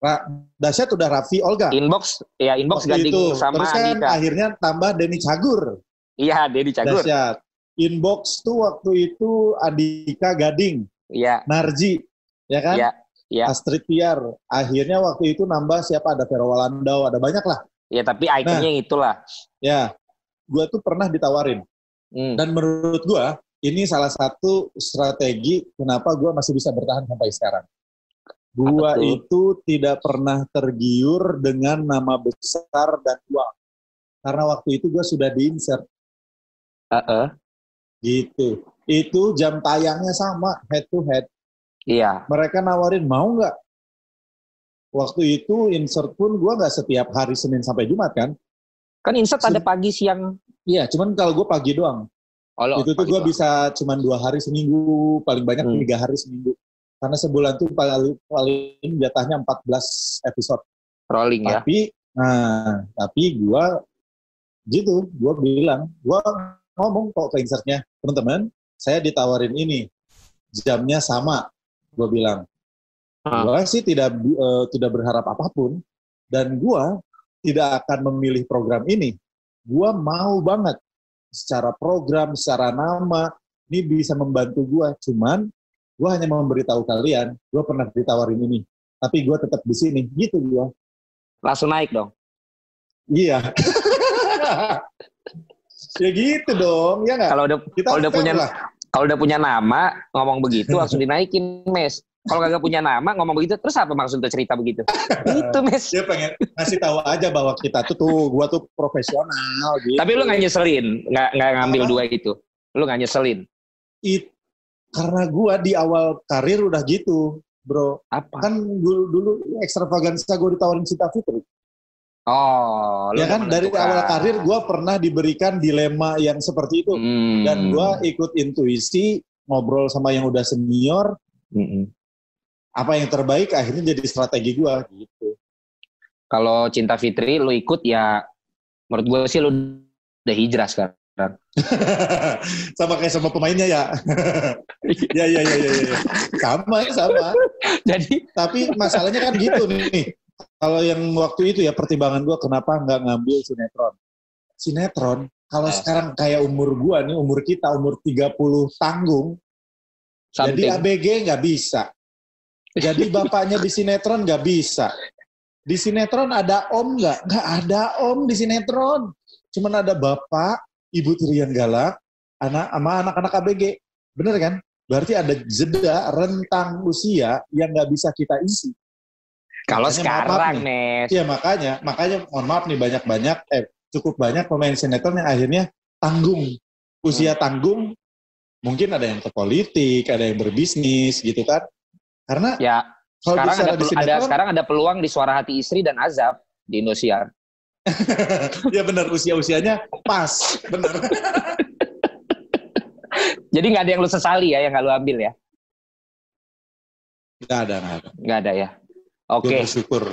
[SPEAKER 3] Ra, Dasyat udah Raffi Olga.
[SPEAKER 2] Inbox, ya inbox waktu itu. sama
[SPEAKER 3] Terus kan Andika. akhirnya tambah Denny Cagur.
[SPEAKER 2] Iya, Denny Cagur.
[SPEAKER 3] Dasyat. Inbox tuh waktu itu Andika Gading.
[SPEAKER 2] Iya.
[SPEAKER 3] Narji, ya kan? Iya. Ya. Astrid Tiar. Akhirnya waktu itu nambah siapa? Ada Vero Walandau, ada banyak lah.
[SPEAKER 2] Ya, tapi ikonnya nah, itulah.
[SPEAKER 3] Ya, gue tuh pernah ditawarin. Hmm. Dan menurut gue, ini salah satu strategi kenapa gue masih bisa bertahan sampai sekarang. Gue itu tidak pernah tergiur dengan nama besar dan uang. Karena waktu itu gue sudah diinsert.
[SPEAKER 2] Uh -uh.
[SPEAKER 3] Gitu. Itu jam tayangnya sama, head to head.
[SPEAKER 2] Iya.
[SPEAKER 3] Mereka nawarin, mau nggak? Waktu itu insert pun gue nggak setiap hari Senin sampai Jumat kan.
[SPEAKER 2] Kan insert ada pagi, siang.
[SPEAKER 3] Iya, cuman kalau gue pagi doang. Oh, itu tuh gue bisa cuma dua hari seminggu, paling banyak hmm. tiga hari seminggu. Karena sebulan tuh paling paling jatahnya 14 episode.
[SPEAKER 2] Rolling
[SPEAKER 3] ya. Tapi, nah, tapi gue gitu, gue bilang, gue ngomong kok ke insertnya, teman-teman, saya ditawarin ini, jamnya sama, gue bilang. Hmm. Gue sih tidak uh, tidak berharap apa pun, dan gue tidak akan memilih program ini. Gue mau banget secara program, secara nama, ini bisa membantu gue. Cuman gue hanya memberitahu kalian, gue pernah ditawarin ini, tapi gue tetap di sini. Gitu gue.
[SPEAKER 2] Langsung naik dong.
[SPEAKER 3] Iya. ya gitu dong, ya nggak?
[SPEAKER 2] Kalau udah kalau udah punya kalau udah punya nama ngomong begitu langsung dinaikin mes. Kalau kagak punya nama ngomong begitu, terus apa maksud cerita begitu? itu mes.
[SPEAKER 3] Dia pengen ngasih tahu aja bahwa kita tuh tuh gua tuh profesional.
[SPEAKER 2] Gitu. Tapi lu nggak nyeselin, nggak nggak ngambil dua itu. Lu nggak nyeselin?
[SPEAKER 3] It, karena gua di awal karir udah gitu, bro.
[SPEAKER 2] Apa?
[SPEAKER 3] Kan dulu, dulu ekstravaganza gua ditawarin Cinta Fitri.
[SPEAKER 2] Oh,
[SPEAKER 3] ya kan dari awal karir gue pernah diberikan dilema yang seperti itu hmm. dan gue ikut intuisi ngobrol sama yang udah senior. Hmm apa yang terbaik akhirnya jadi strategi gue gitu.
[SPEAKER 2] Kalau Cinta Fitri lu ikut ya menurut gue sih lu udah hijrah sekarang.
[SPEAKER 3] sama kayak sama pemainnya ya. ya, ya, ya, ya, ya. Sama, sama. Jadi, tapi masalahnya kan gitu nih. Kalau yang waktu itu ya pertimbangan gue kenapa nggak ngambil sinetron. Sinetron, kalau eh. sekarang kayak umur gue nih, umur kita, umur 30 tanggung, Something. jadi ABG nggak bisa. Jadi bapaknya di sinetron nggak bisa. Di sinetron ada om nggak? Nggak ada om di sinetron. Cuman ada bapak, ibu Tirian Galak, anak sama anak-anak ABG. Bener kan? Berarti ada jeda rentang usia yang nggak bisa kita isi.
[SPEAKER 2] Kalau sekarang, nih.
[SPEAKER 3] Iya makanya, makanya mohon maaf nih banyak-banyak, eh cukup banyak pemain sinetron yang akhirnya tanggung. Usia hmm. tanggung, mungkin ada yang ke politik, ada yang berbisnis gitu kan. Karena
[SPEAKER 2] ya sekarang ada, ada sekarang ada peluang di suara hati istri dan azab di Indosiar.
[SPEAKER 3] ya benar usia-usianya pas, benar.
[SPEAKER 2] Jadi nggak ada yang lu sesali ya yang nggak lu ambil ya?
[SPEAKER 3] Nggak ada, nggak ada.
[SPEAKER 2] Nggak ada ya. Oke. Okay.
[SPEAKER 3] Bersyukur.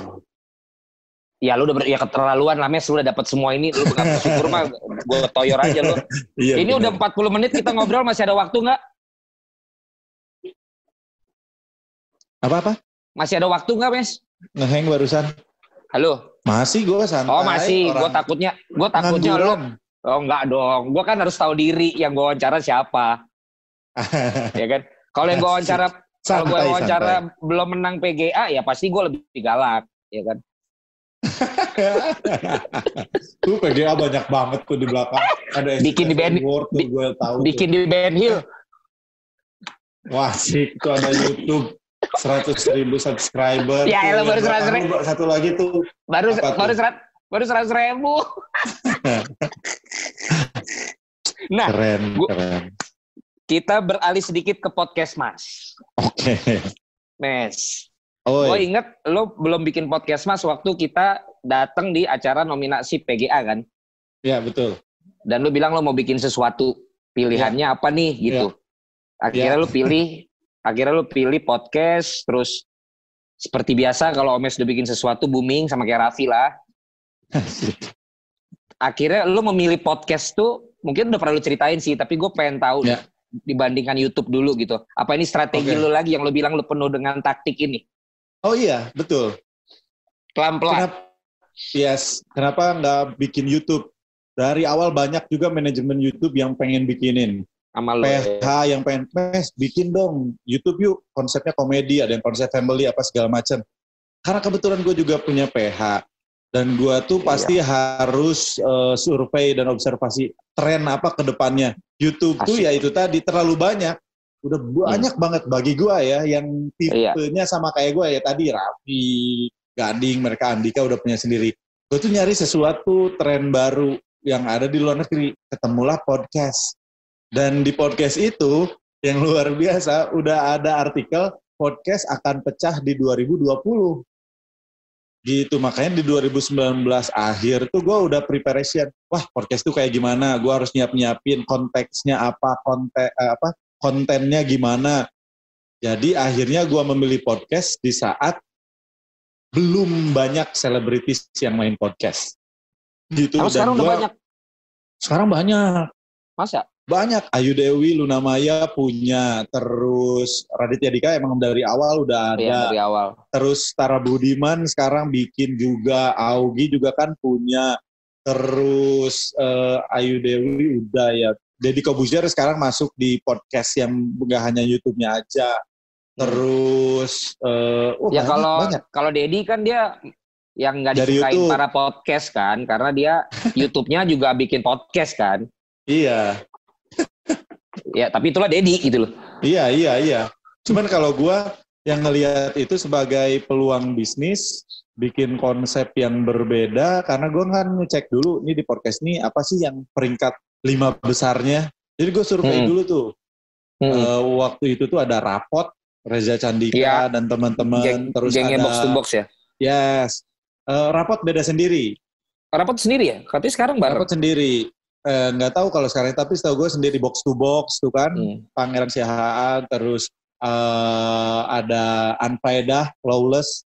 [SPEAKER 2] Ya lu udah ber, ya keterlaluan lah mes, lu udah dapat semua ini, lu bukan bersyukur mah gue toyor aja lu. iya, ini bener. udah 40 menit kita ngobrol, masih ada waktu nggak?
[SPEAKER 3] Apa-apa?
[SPEAKER 2] Masih ada waktu nggak mes?
[SPEAKER 3] Ngeheng barusan.
[SPEAKER 2] Halo?
[SPEAKER 3] Masih gue santai.
[SPEAKER 2] Oh masih, gue takutnya, gue takutnya lu. Oh enggak dong, gue kan harus tahu diri yang gue wawancara siapa. ya kan? Kalau yang gue wawancara, kalau gue wawancara santai. belum menang PGA, ya pasti gue lebih galak, ya kan?
[SPEAKER 3] tuh PGA banyak banget tuh di belakang.
[SPEAKER 2] Ada bikin di band, tuh, di, gue tahu bikin tuh. di band Hill.
[SPEAKER 3] Wah sih, kok ada YouTube seratus ribu subscriber.
[SPEAKER 2] Ya, elah, baru seratus
[SPEAKER 3] ribu. Satu lagi tuh.
[SPEAKER 2] Baru baru seratus baru seratus ribu. nah,
[SPEAKER 3] keren, gua, keren.
[SPEAKER 2] Kita beralih sedikit ke podcast Mas.
[SPEAKER 3] Oke. Okay.
[SPEAKER 2] Mes, Oh, gue inget lo belum bikin podcast mas waktu kita datang di acara nominasi PGA kan?
[SPEAKER 3] Iya betul.
[SPEAKER 2] Dan lo bilang lo mau bikin sesuatu, pilihannya ya. apa nih gitu? Ya. Akhirnya ya. lo pilih, akhirnya lo pilih podcast, terus seperti biasa kalau Omes udah bikin sesuatu booming sama kayak Raffi lah. akhirnya lo memilih podcast tuh mungkin udah pernah lo ceritain sih, tapi gue pengen tahu ya. Dibandingkan YouTube dulu gitu. Apa ini strategi okay. lo lagi yang lo bilang lo penuh dengan taktik ini?
[SPEAKER 3] Oh iya, betul.
[SPEAKER 2] Pelan-pelan.
[SPEAKER 3] Kenapa, yes, kenapa nggak bikin YouTube? Dari awal banyak juga manajemen YouTube yang pengen bikinin.
[SPEAKER 2] Amal
[SPEAKER 3] PH ya. yang pengen, Mes, bikin dong YouTube yuk, konsepnya komedi, ada yang konsep family, apa segala macam. Karena kebetulan gue juga punya PH, dan gue tuh iya. pasti iya. harus uh, survei dan observasi tren apa ke depannya. YouTube Asik. tuh ya itu tadi terlalu banyak udah banyak hmm. banget bagi gue ya yang iya. tipenya iya. sama kayak gue ya tadi Raffi, Gading, mereka Andika udah punya sendiri. Gue tuh nyari sesuatu tren baru yang ada di luar negeri. Ketemulah podcast. Dan di podcast itu yang luar biasa udah ada artikel podcast akan pecah di 2020. Gitu, makanya di 2019 akhir tuh gue udah preparation. Wah, podcast tuh kayak gimana? Gue harus nyiap-nyiapin konteksnya apa, konten eh, apa kontennya gimana. Jadi akhirnya gue memilih podcast di saat belum banyak selebritis yang main podcast.
[SPEAKER 2] Gitu. Sekarang gua, udah banyak.
[SPEAKER 3] Sekarang banyak.
[SPEAKER 2] Masa?
[SPEAKER 3] Banyak. Ayu Dewi, Luna Maya punya. Terus Raditya Dika emang dari awal udah iya, ada.
[SPEAKER 2] Iya, dari awal.
[SPEAKER 3] Terus Tara Budiman sekarang bikin juga. Augie juga kan punya. Terus uh, Ayu Dewi udah ya Deddy Kobuzier sekarang masuk di podcast yang nggak hanya YouTube-nya aja. Terus uh,
[SPEAKER 2] oh, ya kalau kalau Deddy kan dia yang nggak disukai para podcast kan karena dia YouTube-nya juga bikin podcast kan.
[SPEAKER 3] Iya.
[SPEAKER 2] Ya, tapi itulah Deddy gitu loh.
[SPEAKER 3] Iya, iya, iya. Cuman kalau gua yang ngelihat itu sebagai peluang bisnis, bikin konsep yang berbeda karena gue kan ngecek dulu ini di podcast ini apa sih yang peringkat lima besarnya. Jadi gue survei hmm. dulu tuh. Hmm. Uh, waktu itu tuh ada rapot Reza Candika ya. dan teman-teman Geng, terus
[SPEAKER 2] ada box to box ya.
[SPEAKER 3] Yes. Uh, rapot beda sendiri.
[SPEAKER 2] Rapot sendiri ya? Tapi sekarang bareng.
[SPEAKER 3] Rapot sendiri. Eh, nggak uh, tahu kalau sekarang tapi setahu gue sendiri box to box tuh kan hmm. Pangeran Siahaan terus uh, ada Anfaedah Lawless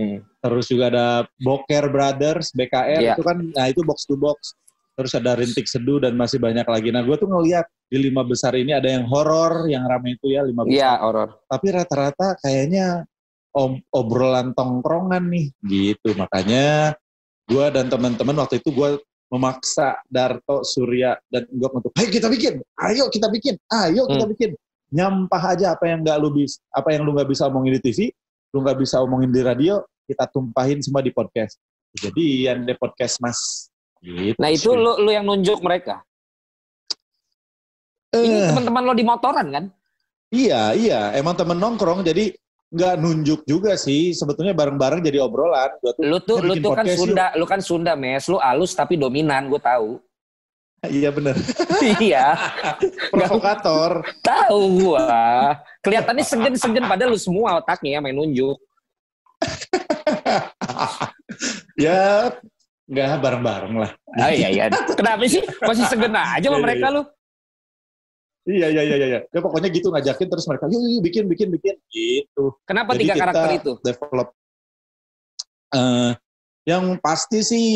[SPEAKER 3] hmm. terus juga ada Boker Brothers BKR yeah. itu kan nah itu box to box terus ada rintik seduh dan masih banyak lagi. Nah, gue tuh ngeliat di lima besar ini ada yang horor, yang rame itu ya lima besar.
[SPEAKER 2] Iya, horor.
[SPEAKER 3] Tapi rata-rata kayaknya om, obrolan tongkrongan nih, gitu. Makanya gue dan teman-teman waktu itu gue memaksa Darto, Surya, dan gue untuk, ayo kita bikin, ayo kita bikin, ayo kita hmm. bikin. Nyampah aja apa yang nggak lu bisa, apa yang lu nggak bisa omongin di TV, lu nggak bisa omongin di radio, kita tumpahin semua di podcast. Jadi yang di podcast Mas
[SPEAKER 2] Gitu nah itu lu, lu yang nunjuk mereka. Uh, Ini eh. teman-teman lo di motoran kan?
[SPEAKER 3] Iya, iya. Emang temen nongkrong, jadi nggak nunjuk juga sih. Sebetulnya bareng-bareng jadi obrolan.
[SPEAKER 2] Gua tuh, lu tuh, lu tuh kan Sunda, yuk. lu kan Sunda, mes. Lu alus tapi dominan, gue tahu.
[SPEAKER 3] Iya bener.
[SPEAKER 2] iya.
[SPEAKER 3] Provokator.
[SPEAKER 2] Tahu gua. Kelihatannya segen-segen padahal lu semua otaknya main nunjuk.
[SPEAKER 3] ya Enggak, bareng-bareng lah.
[SPEAKER 2] Ah, iya, iya. Kenapa sih? Masih segan aja sama iya, iya, mereka iya. lu.
[SPEAKER 3] Iya, iya, iya, iya. Ya pokoknya gitu ngajakin terus mereka, yuk, yuk, bikin, bikin, bikin. Gitu.
[SPEAKER 2] Kenapa Jadi tiga karakter itu?
[SPEAKER 3] develop. Uh, Yang pasti sih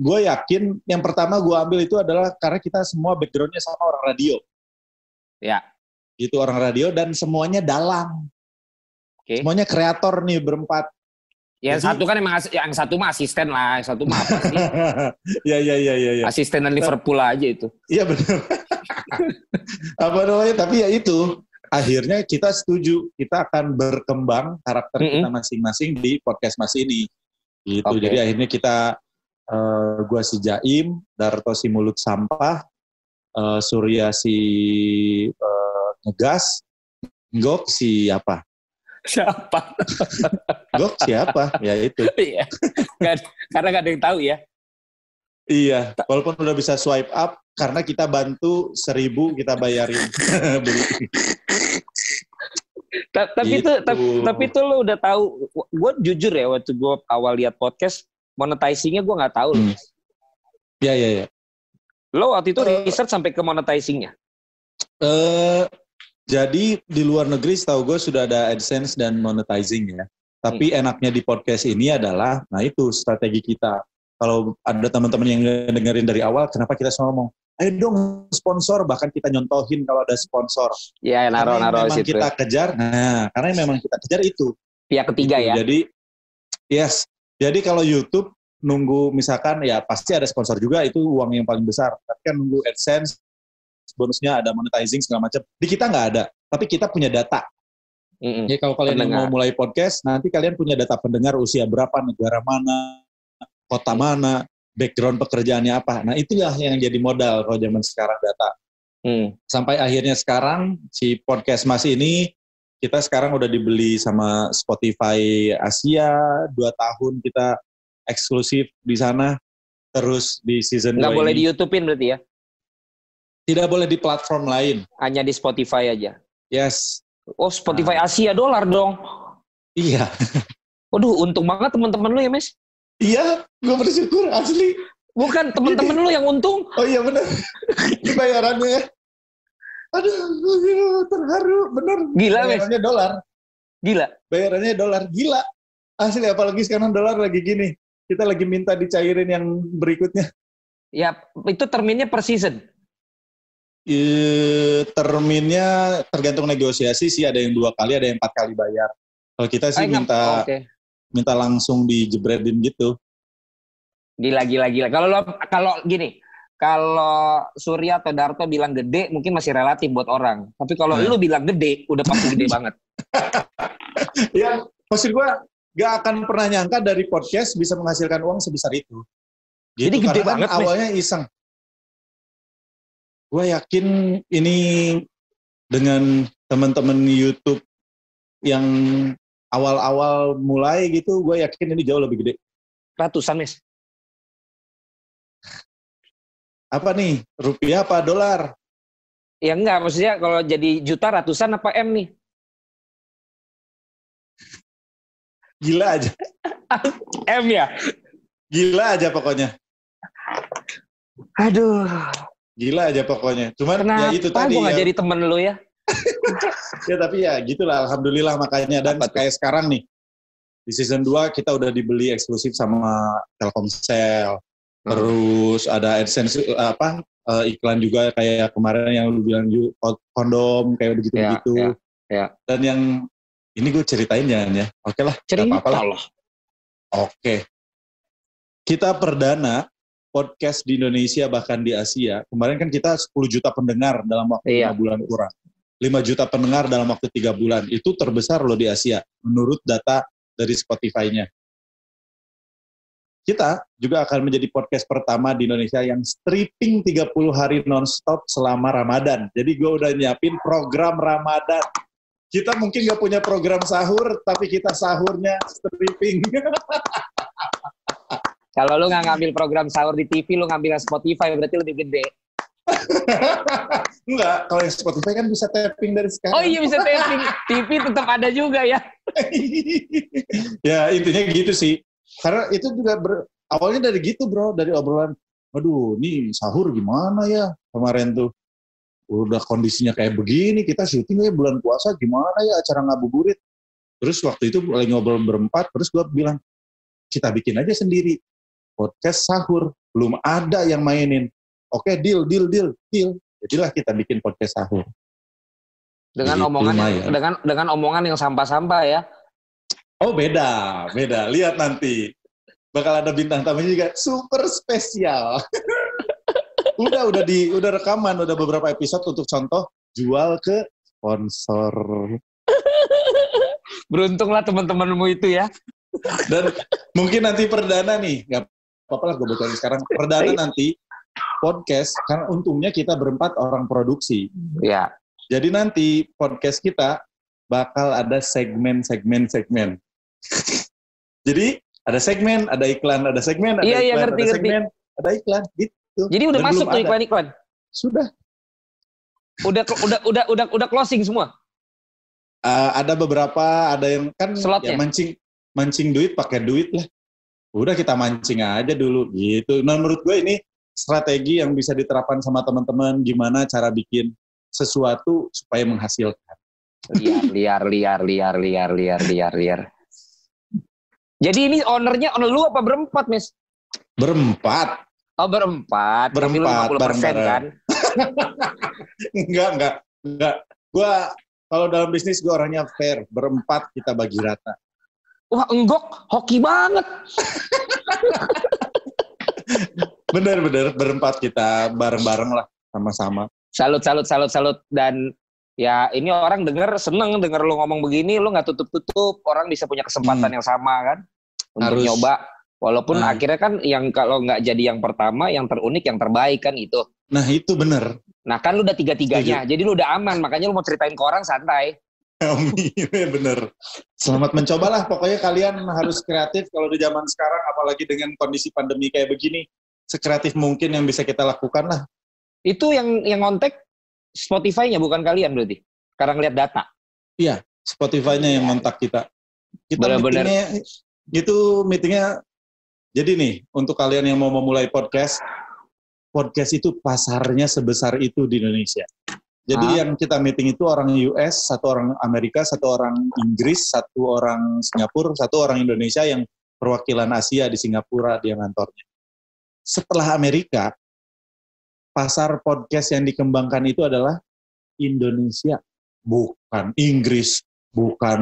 [SPEAKER 3] gue yakin yang pertama gue ambil itu adalah karena kita semua backgroundnya sama orang radio.
[SPEAKER 2] Ya.
[SPEAKER 3] Itu orang radio dan semuanya dalang. Oke. Okay. Semuanya kreator nih berempat.
[SPEAKER 2] Ya, Jadi, satu kan emang yang satu mah asisten lah, yang satu mah apa sih?
[SPEAKER 3] Iya iya iya iya. Ya.
[SPEAKER 2] Asisten dan Liverpool aja itu.
[SPEAKER 3] Iya benar. apa namanya? Tapi ya itu akhirnya kita setuju kita akan berkembang karakter mm -hmm. kita masing-masing di podcast mas ini. Gitu. Okay. Jadi akhirnya kita uh, gua si Jaim, Darto si mulut sampah, uh, Surya si uh, ngegas, Gok si apa?
[SPEAKER 2] Siapa?
[SPEAKER 3] Gok siapa? Ya itu.
[SPEAKER 2] Iya. karena gak ada yang tahu ya.
[SPEAKER 3] Iya, walaupun udah bisa swipe up, karena kita bantu seribu kita bayarin beli.
[SPEAKER 2] tapi gitu. itu tapi, tapi itu lo udah tahu, gue jujur ya waktu gue awal lihat podcast monetizingnya gue nggak tahu
[SPEAKER 3] hmm. Iya iya iya.
[SPEAKER 2] Lo waktu itu uh, research sampai ke monetizingnya?
[SPEAKER 3] Uh, jadi di luar negeri setahu gue sudah ada AdSense dan monetizing ya. Tapi hmm. enaknya di podcast ini adalah, nah itu strategi kita. Kalau ada teman-teman yang dengerin dari awal, kenapa kita semua ngomong, ayo dong sponsor, bahkan kita nyontohin kalau ada sponsor.
[SPEAKER 2] Iya, naro-naro
[SPEAKER 3] memang situ. kita kejar, nah karena memang kita kejar itu.
[SPEAKER 2] Pihak ketiga
[SPEAKER 3] gitu.
[SPEAKER 2] ya?
[SPEAKER 3] Jadi, yes. Jadi kalau YouTube nunggu misalkan ya pasti ada sponsor juga itu uang yang paling besar. Tapi kan nunggu AdSense, bonusnya ada monetizing segala macam. Di kita nggak ada, tapi kita punya data. Mm-hmm. Jadi kalau kalian mau mulai podcast, nanti kalian punya data pendengar usia berapa, negara mana, kota mana, background pekerjaannya apa. Nah itulah yang jadi modal kalau zaman sekarang data. Hmm. Sampai akhirnya sekarang si podcast Mas ini kita sekarang udah dibeli sama Spotify Asia dua tahun kita eksklusif di sana terus di season
[SPEAKER 2] nggak boleh di YouTubein berarti ya
[SPEAKER 3] tidak boleh di platform lain.
[SPEAKER 2] Hanya di Spotify aja.
[SPEAKER 3] Yes.
[SPEAKER 2] Oh, Spotify nah. Asia dolar dong.
[SPEAKER 3] Iya.
[SPEAKER 2] Waduh, untung banget teman-teman lu ya, Mes.
[SPEAKER 3] Iya, gue bersyukur asli.
[SPEAKER 2] Bukan teman-teman lu yang untung.
[SPEAKER 3] Oh iya benar. Bayarannya ya. Aduh, terharu, bener.
[SPEAKER 2] Gila,
[SPEAKER 3] Bayarannya Mes. dolar.
[SPEAKER 2] Gila.
[SPEAKER 3] Bayarannya dolar, gila. Asli, apalagi sekarang dolar lagi gini. Kita lagi minta dicairin yang berikutnya.
[SPEAKER 2] Ya, itu terminnya per season.
[SPEAKER 3] I, terminnya tergantung negosiasi sih ada yang dua kali ada yang empat kali bayar kalau kita sih Ay, minta okay. Minta langsung dijebredin gitu.
[SPEAKER 2] Gila gila gila. Kalau lo kalau gini kalau Surya atau Darto bilang gede mungkin masih relatif buat orang. Tapi kalau nah. lu bilang gede udah pasti gede banget.
[SPEAKER 3] Ya maksud gua gak akan pernah nyangka dari podcast bisa menghasilkan uang sebesar itu.
[SPEAKER 2] Gitu, jadi gede kan banget
[SPEAKER 3] awalnya iseng. Gue yakin ini dengan teman-teman YouTube yang awal-awal mulai gitu, gue yakin ini jauh lebih gede.
[SPEAKER 2] Ratusan, Mes.
[SPEAKER 3] Apa nih? Rupiah apa dolar?
[SPEAKER 2] Ya enggak, maksudnya kalau jadi juta ratusan apa M nih?
[SPEAKER 3] Gila aja.
[SPEAKER 2] M ya?
[SPEAKER 3] Gila aja pokoknya.
[SPEAKER 2] Aduh.
[SPEAKER 3] Gila aja pokoknya. Cuman
[SPEAKER 2] Kenapa
[SPEAKER 3] ya itu tadi.
[SPEAKER 2] Kenapa ya. jadi temen lu ya?
[SPEAKER 3] ya tapi ya gitulah. Alhamdulillah makanya. Dan Apa kayak sekarang nih. Di season 2 kita udah dibeli eksklusif sama Telkomsel. Hmm. Terus ada AdSense apa uh, iklan juga kayak kemarin yang lu bilang kondom kayak begitu-begitu. Ya, ya,
[SPEAKER 2] ya.
[SPEAKER 3] Dan yang ini gue ceritain jangan ya. Oke lah.
[SPEAKER 2] Cerita apa -apa lah.
[SPEAKER 3] Oke. Kita perdana podcast di Indonesia bahkan di Asia. Kemarin kan kita 10 juta pendengar dalam waktu iya. 5 bulan kurang. 5 juta pendengar dalam waktu 3 bulan. Itu terbesar loh di Asia menurut data dari Spotify-nya. Kita juga akan menjadi podcast pertama di Indonesia yang stripping 30 hari nonstop selama Ramadan. Jadi gue udah nyiapin program Ramadan. Kita mungkin gak punya program sahur, tapi kita sahurnya stripping.
[SPEAKER 2] Kalau lu nggak ngambil program sahur di TV, lu ngambil Spotify berarti lebih gede.
[SPEAKER 3] Enggak, kalau yang Spotify kan bisa tapping dari sekarang.
[SPEAKER 2] Oh iya bisa tapping. TV tetap ada juga ya.
[SPEAKER 3] ya intinya gitu sih. Karena itu juga ber, awalnya dari gitu bro, dari obrolan. Aduh, ini sahur gimana ya kemarin tuh. Udah kondisinya kayak begini, kita syuting ya bulan puasa gimana ya acara ngabuburit. Terus waktu itu lagi ngobrol berempat, terus gue bilang, kita bikin aja sendiri. Podcast sahur, belum ada yang mainin. Oke, deal, deal, deal, deal. Jadilah kita bikin podcast sahur.
[SPEAKER 2] Dengan Jadi, omongan yang, dengan dengan omongan yang sampah-sampah ya.
[SPEAKER 3] Oh, beda, beda. Lihat nanti. Bakal ada bintang tamu juga super spesial. udah udah di udah rekaman udah beberapa episode untuk contoh jual ke sponsor.
[SPEAKER 2] Beruntunglah teman-temanmu itu ya.
[SPEAKER 3] Dan mungkin nanti perdana nih, nggak apa-apa lah gue bocorin sekarang. Perdana nanti podcast, karena untungnya kita berempat orang produksi.
[SPEAKER 2] Ya.
[SPEAKER 3] Jadi nanti podcast kita bakal ada segmen-segmen segmen. Jadi ada segmen, ada iklan, ada segmen, ada
[SPEAKER 2] iya,
[SPEAKER 3] iklan,
[SPEAKER 2] iya, ngerti,
[SPEAKER 3] ada
[SPEAKER 2] ngerti. segmen,
[SPEAKER 3] ada iklan, gitu.
[SPEAKER 2] Jadi udah Dan masuk tuh iklan-iklan.
[SPEAKER 3] Sudah.
[SPEAKER 2] Udah udah udah udah udah closing semua.
[SPEAKER 3] Uh, ada beberapa, ada yang kan
[SPEAKER 2] Slotnya.
[SPEAKER 3] ya mancing mancing duit pakai duit lah. Udah kita mancing aja dulu gitu. Nah menurut gue ini strategi yang bisa diterapkan sama teman-teman gimana cara bikin sesuatu supaya menghasilkan.
[SPEAKER 2] Liar, liar, liar, liar, liar, liar, liar, liar. Jadi ini ownernya owner lu apa berempat, Miss?
[SPEAKER 3] Berempat.
[SPEAKER 2] Oh, berempat.
[SPEAKER 3] Berempat,
[SPEAKER 2] bareng -bareng. kan?
[SPEAKER 3] enggak, enggak, enggak. Gua kalau dalam bisnis gue orangnya fair, berempat kita bagi rata.
[SPEAKER 2] Wah, enggok, hoki banget.
[SPEAKER 3] bener, bener, berempat kita bareng-bareng lah, sama-sama.
[SPEAKER 2] Salut, salut, salut, salut. Dan ya ini orang denger seneng denger lu ngomong begini, lu nggak tutup-tutup, orang bisa punya kesempatan hmm. yang sama kan untuk Harus. nyoba. Walaupun nah. akhirnya kan yang kalau nggak jadi yang pertama, yang terunik, yang terbaik kan itu.
[SPEAKER 3] Nah itu bener.
[SPEAKER 2] Nah kan lu udah tiga-tiganya, jadi lu udah aman. Makanya lu mau ceritain ke orang santai.
[SPEAKER 3] Iya bener. Selamat mencobalah. Pokoknya kalian harus kreatif kalau di zaman sekarang, apalagi dengan kondisi pandemi kayak begini. Sekreatif mungkin yang bisa kita lakukan lah.
[SPEAKER 2] Itu yang yang ngontek Spotify-nya bukan kalian berarti? Karena ngeliat data.
[SPEAKER 3] Iya, Spotify-nya yang ngontak kita. Kita Bener -bener. meetingnya, itu meetingnya, jadi nih, untuk kalian yang mau memulai podcast, podcast itu pasarnya sebesar itu di Indonesia. Jadi ah. yang kita meeting itu orang US, satu orang Amerika, satu orang Inggris, satu orang Singapura, satu orang Indonesia yang perwakilan Asia di Singapura dia ngantornya. Setelah Amerika, pasar podcast yang dikembangkan itu adalah Indonesia, bukan Inggris, bukan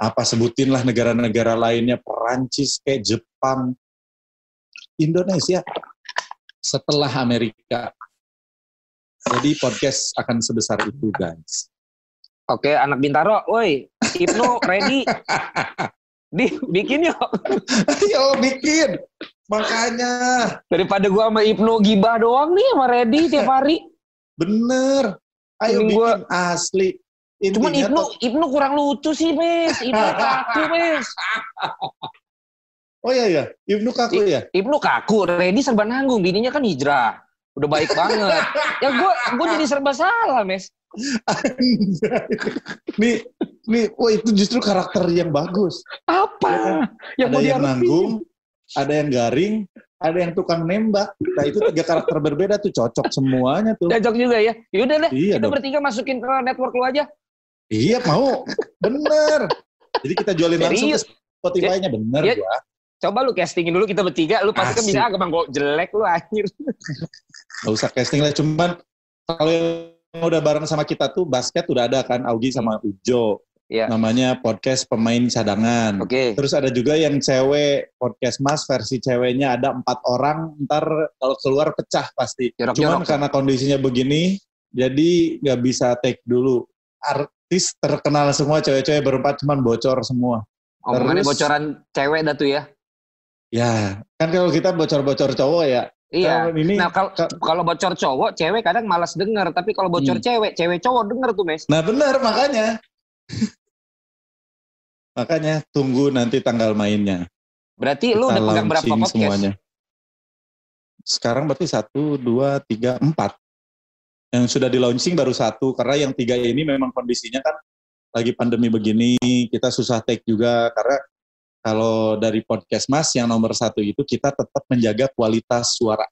[SPEAKER 3] apa sebutinlah negara-negara lainnya, Perancis kayak Jepang, Indonesia setelah Amerika. Jadi podcast akan sebesar itu, guys.
[SPEAKER 2] Oke, anak Bintaro, woi, Ibnu ready. Di, bikin yuk.
[SPEAKER 3] Yo, bikin. Makanya.
[SPEAKER 2] Daripada gua sama Ibnu gibah doang nih sama ready tiap hari.
[SPEAKER 3] Bener. Ayo Ini bikin gua... asli.
[SPEAKER 2] Intinya Cuman Ibnu, Ibnu kurang lucu sih, Mes. Ibnu kaku, Mes.
[SPEAKER 3] Oh iya iya, Ibnu kaku ya?
[SPEAKER 2] Ibnu kaku, Redi serba nanggung, bininya kan hijrah. Udah baik banget. ya gue gue jadi serba salah, Mes.
[SPEAKER 3] nih, nih, wah itu justru karakter yang bagus.
[SPEAKER 2] Apa? Ya,
[SPEAKER 3] yang ada yang nanggung, ada yang garing, ada yang tukang nembak. Nah itu tiga karakter berbeda tuh cocok semuanya tuh.
[SPEAKER 2] Cocok juga ya. Yaudah deh, iya kita dong. bertiga masukin ke network lu aja.
[SPEAKER 3] Iya mau, bener. Jadi kita jualin langsung ke Spotify-nya bener ya, gua.
[SPEAKER 2] Coba lu castingin dulu kita bertiga, lu pasti kan bisa bang kok jelek lu akhir.
[SPEAKER 3] Gak usah casting lah, cuman kalau yang udah bareng sama kita tuh basket udah ada kan Augie sama Ujo. Ya. Namanya podcast pemain cadangan.
[SPEAKER 2] Oke. Okay.
[SPEAKER 3] Terus ada juga yang cewek podcast mas versi ceweknya ada empat orang. Ntar kalau keluar pecah pasti. Jorok, Cuman jorok. karena kondisinya begini, jadi nggak bisa take dulu. Artis terkenal semua cewek-cewek berempat cuman bocor semua.
[SPEAKER 2] Omongannya Terus, bocoran cewek dah tuh ya?
[SPEAKER 3] Ya, kan kalau kita bocor-bocor cowok ya.
[SPEAKER 2] Iya. ini, nah kalau kalau bocor cowok, cewek kadang malas denger. Tapi kalau bocor hmm. cewek, cewek cowok denger tuh, Mes.
[SPEAKER 3] Nah benar, makanya. makanya tunggu nanti tanggal mainnya.
[SPEAKER 2] Berarti kita lu udah pegang berapa podcast? Semuanya.
[SPEAKER 3] Sekarang berarti satu, dua, tiga, empat. Yang sudah di launching baru satu, karena yang tiga ini memang kondisinya kan lagi pandemi begini, kita susah take juga, karena kalau dari podcast Mas yang nomor satu itu kita tetap menjaga kualitas suara.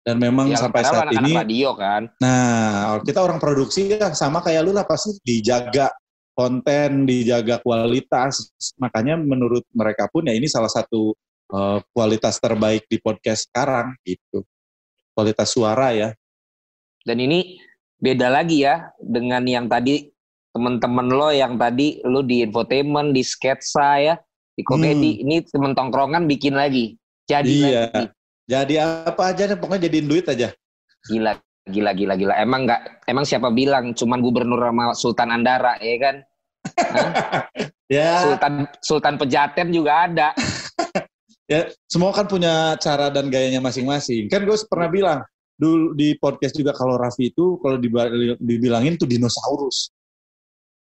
[SPEAKER 3] Dan memang ya, sampai saat ini
[SPEAKER 2] radio kan.
[SPEAKER 3] Nah, kita orang produksi ya sama kayak lu lah pasti dijaga konten, dijaga kualitas. Makanya menurut mereka pun ya ini salah satu uh, kualitas terbaik di podcast sekarang gitu. Kualitas suara ya.
[SPEAKER 2] Dan ini beda lagi ya dengan yang tadi teman-teman lo yang tadi lo di infotainment, di sketsa ya, di komedi. Hmm. Ini temen tongkrongan bikin lagi. Jadi
[SPEAKER 3] iya. lagi. Jadi apa aja pokoknya jadiin duit aja.
[SPEAKER 2] Gila, gila, gila, gila. Emang nggak, emang siapa bilang cuman gubernur sama Sultan Andara, ya kan? ya. Sultan Sultan Pejaten juga ada.
[SPEAKER 3] ya, semua kan punya cara dan gayanya masing-masing. Kan gue pernah bilang dulu di podcast juga kalau Raffi itu kalau dibilangin tuh dinosaurus.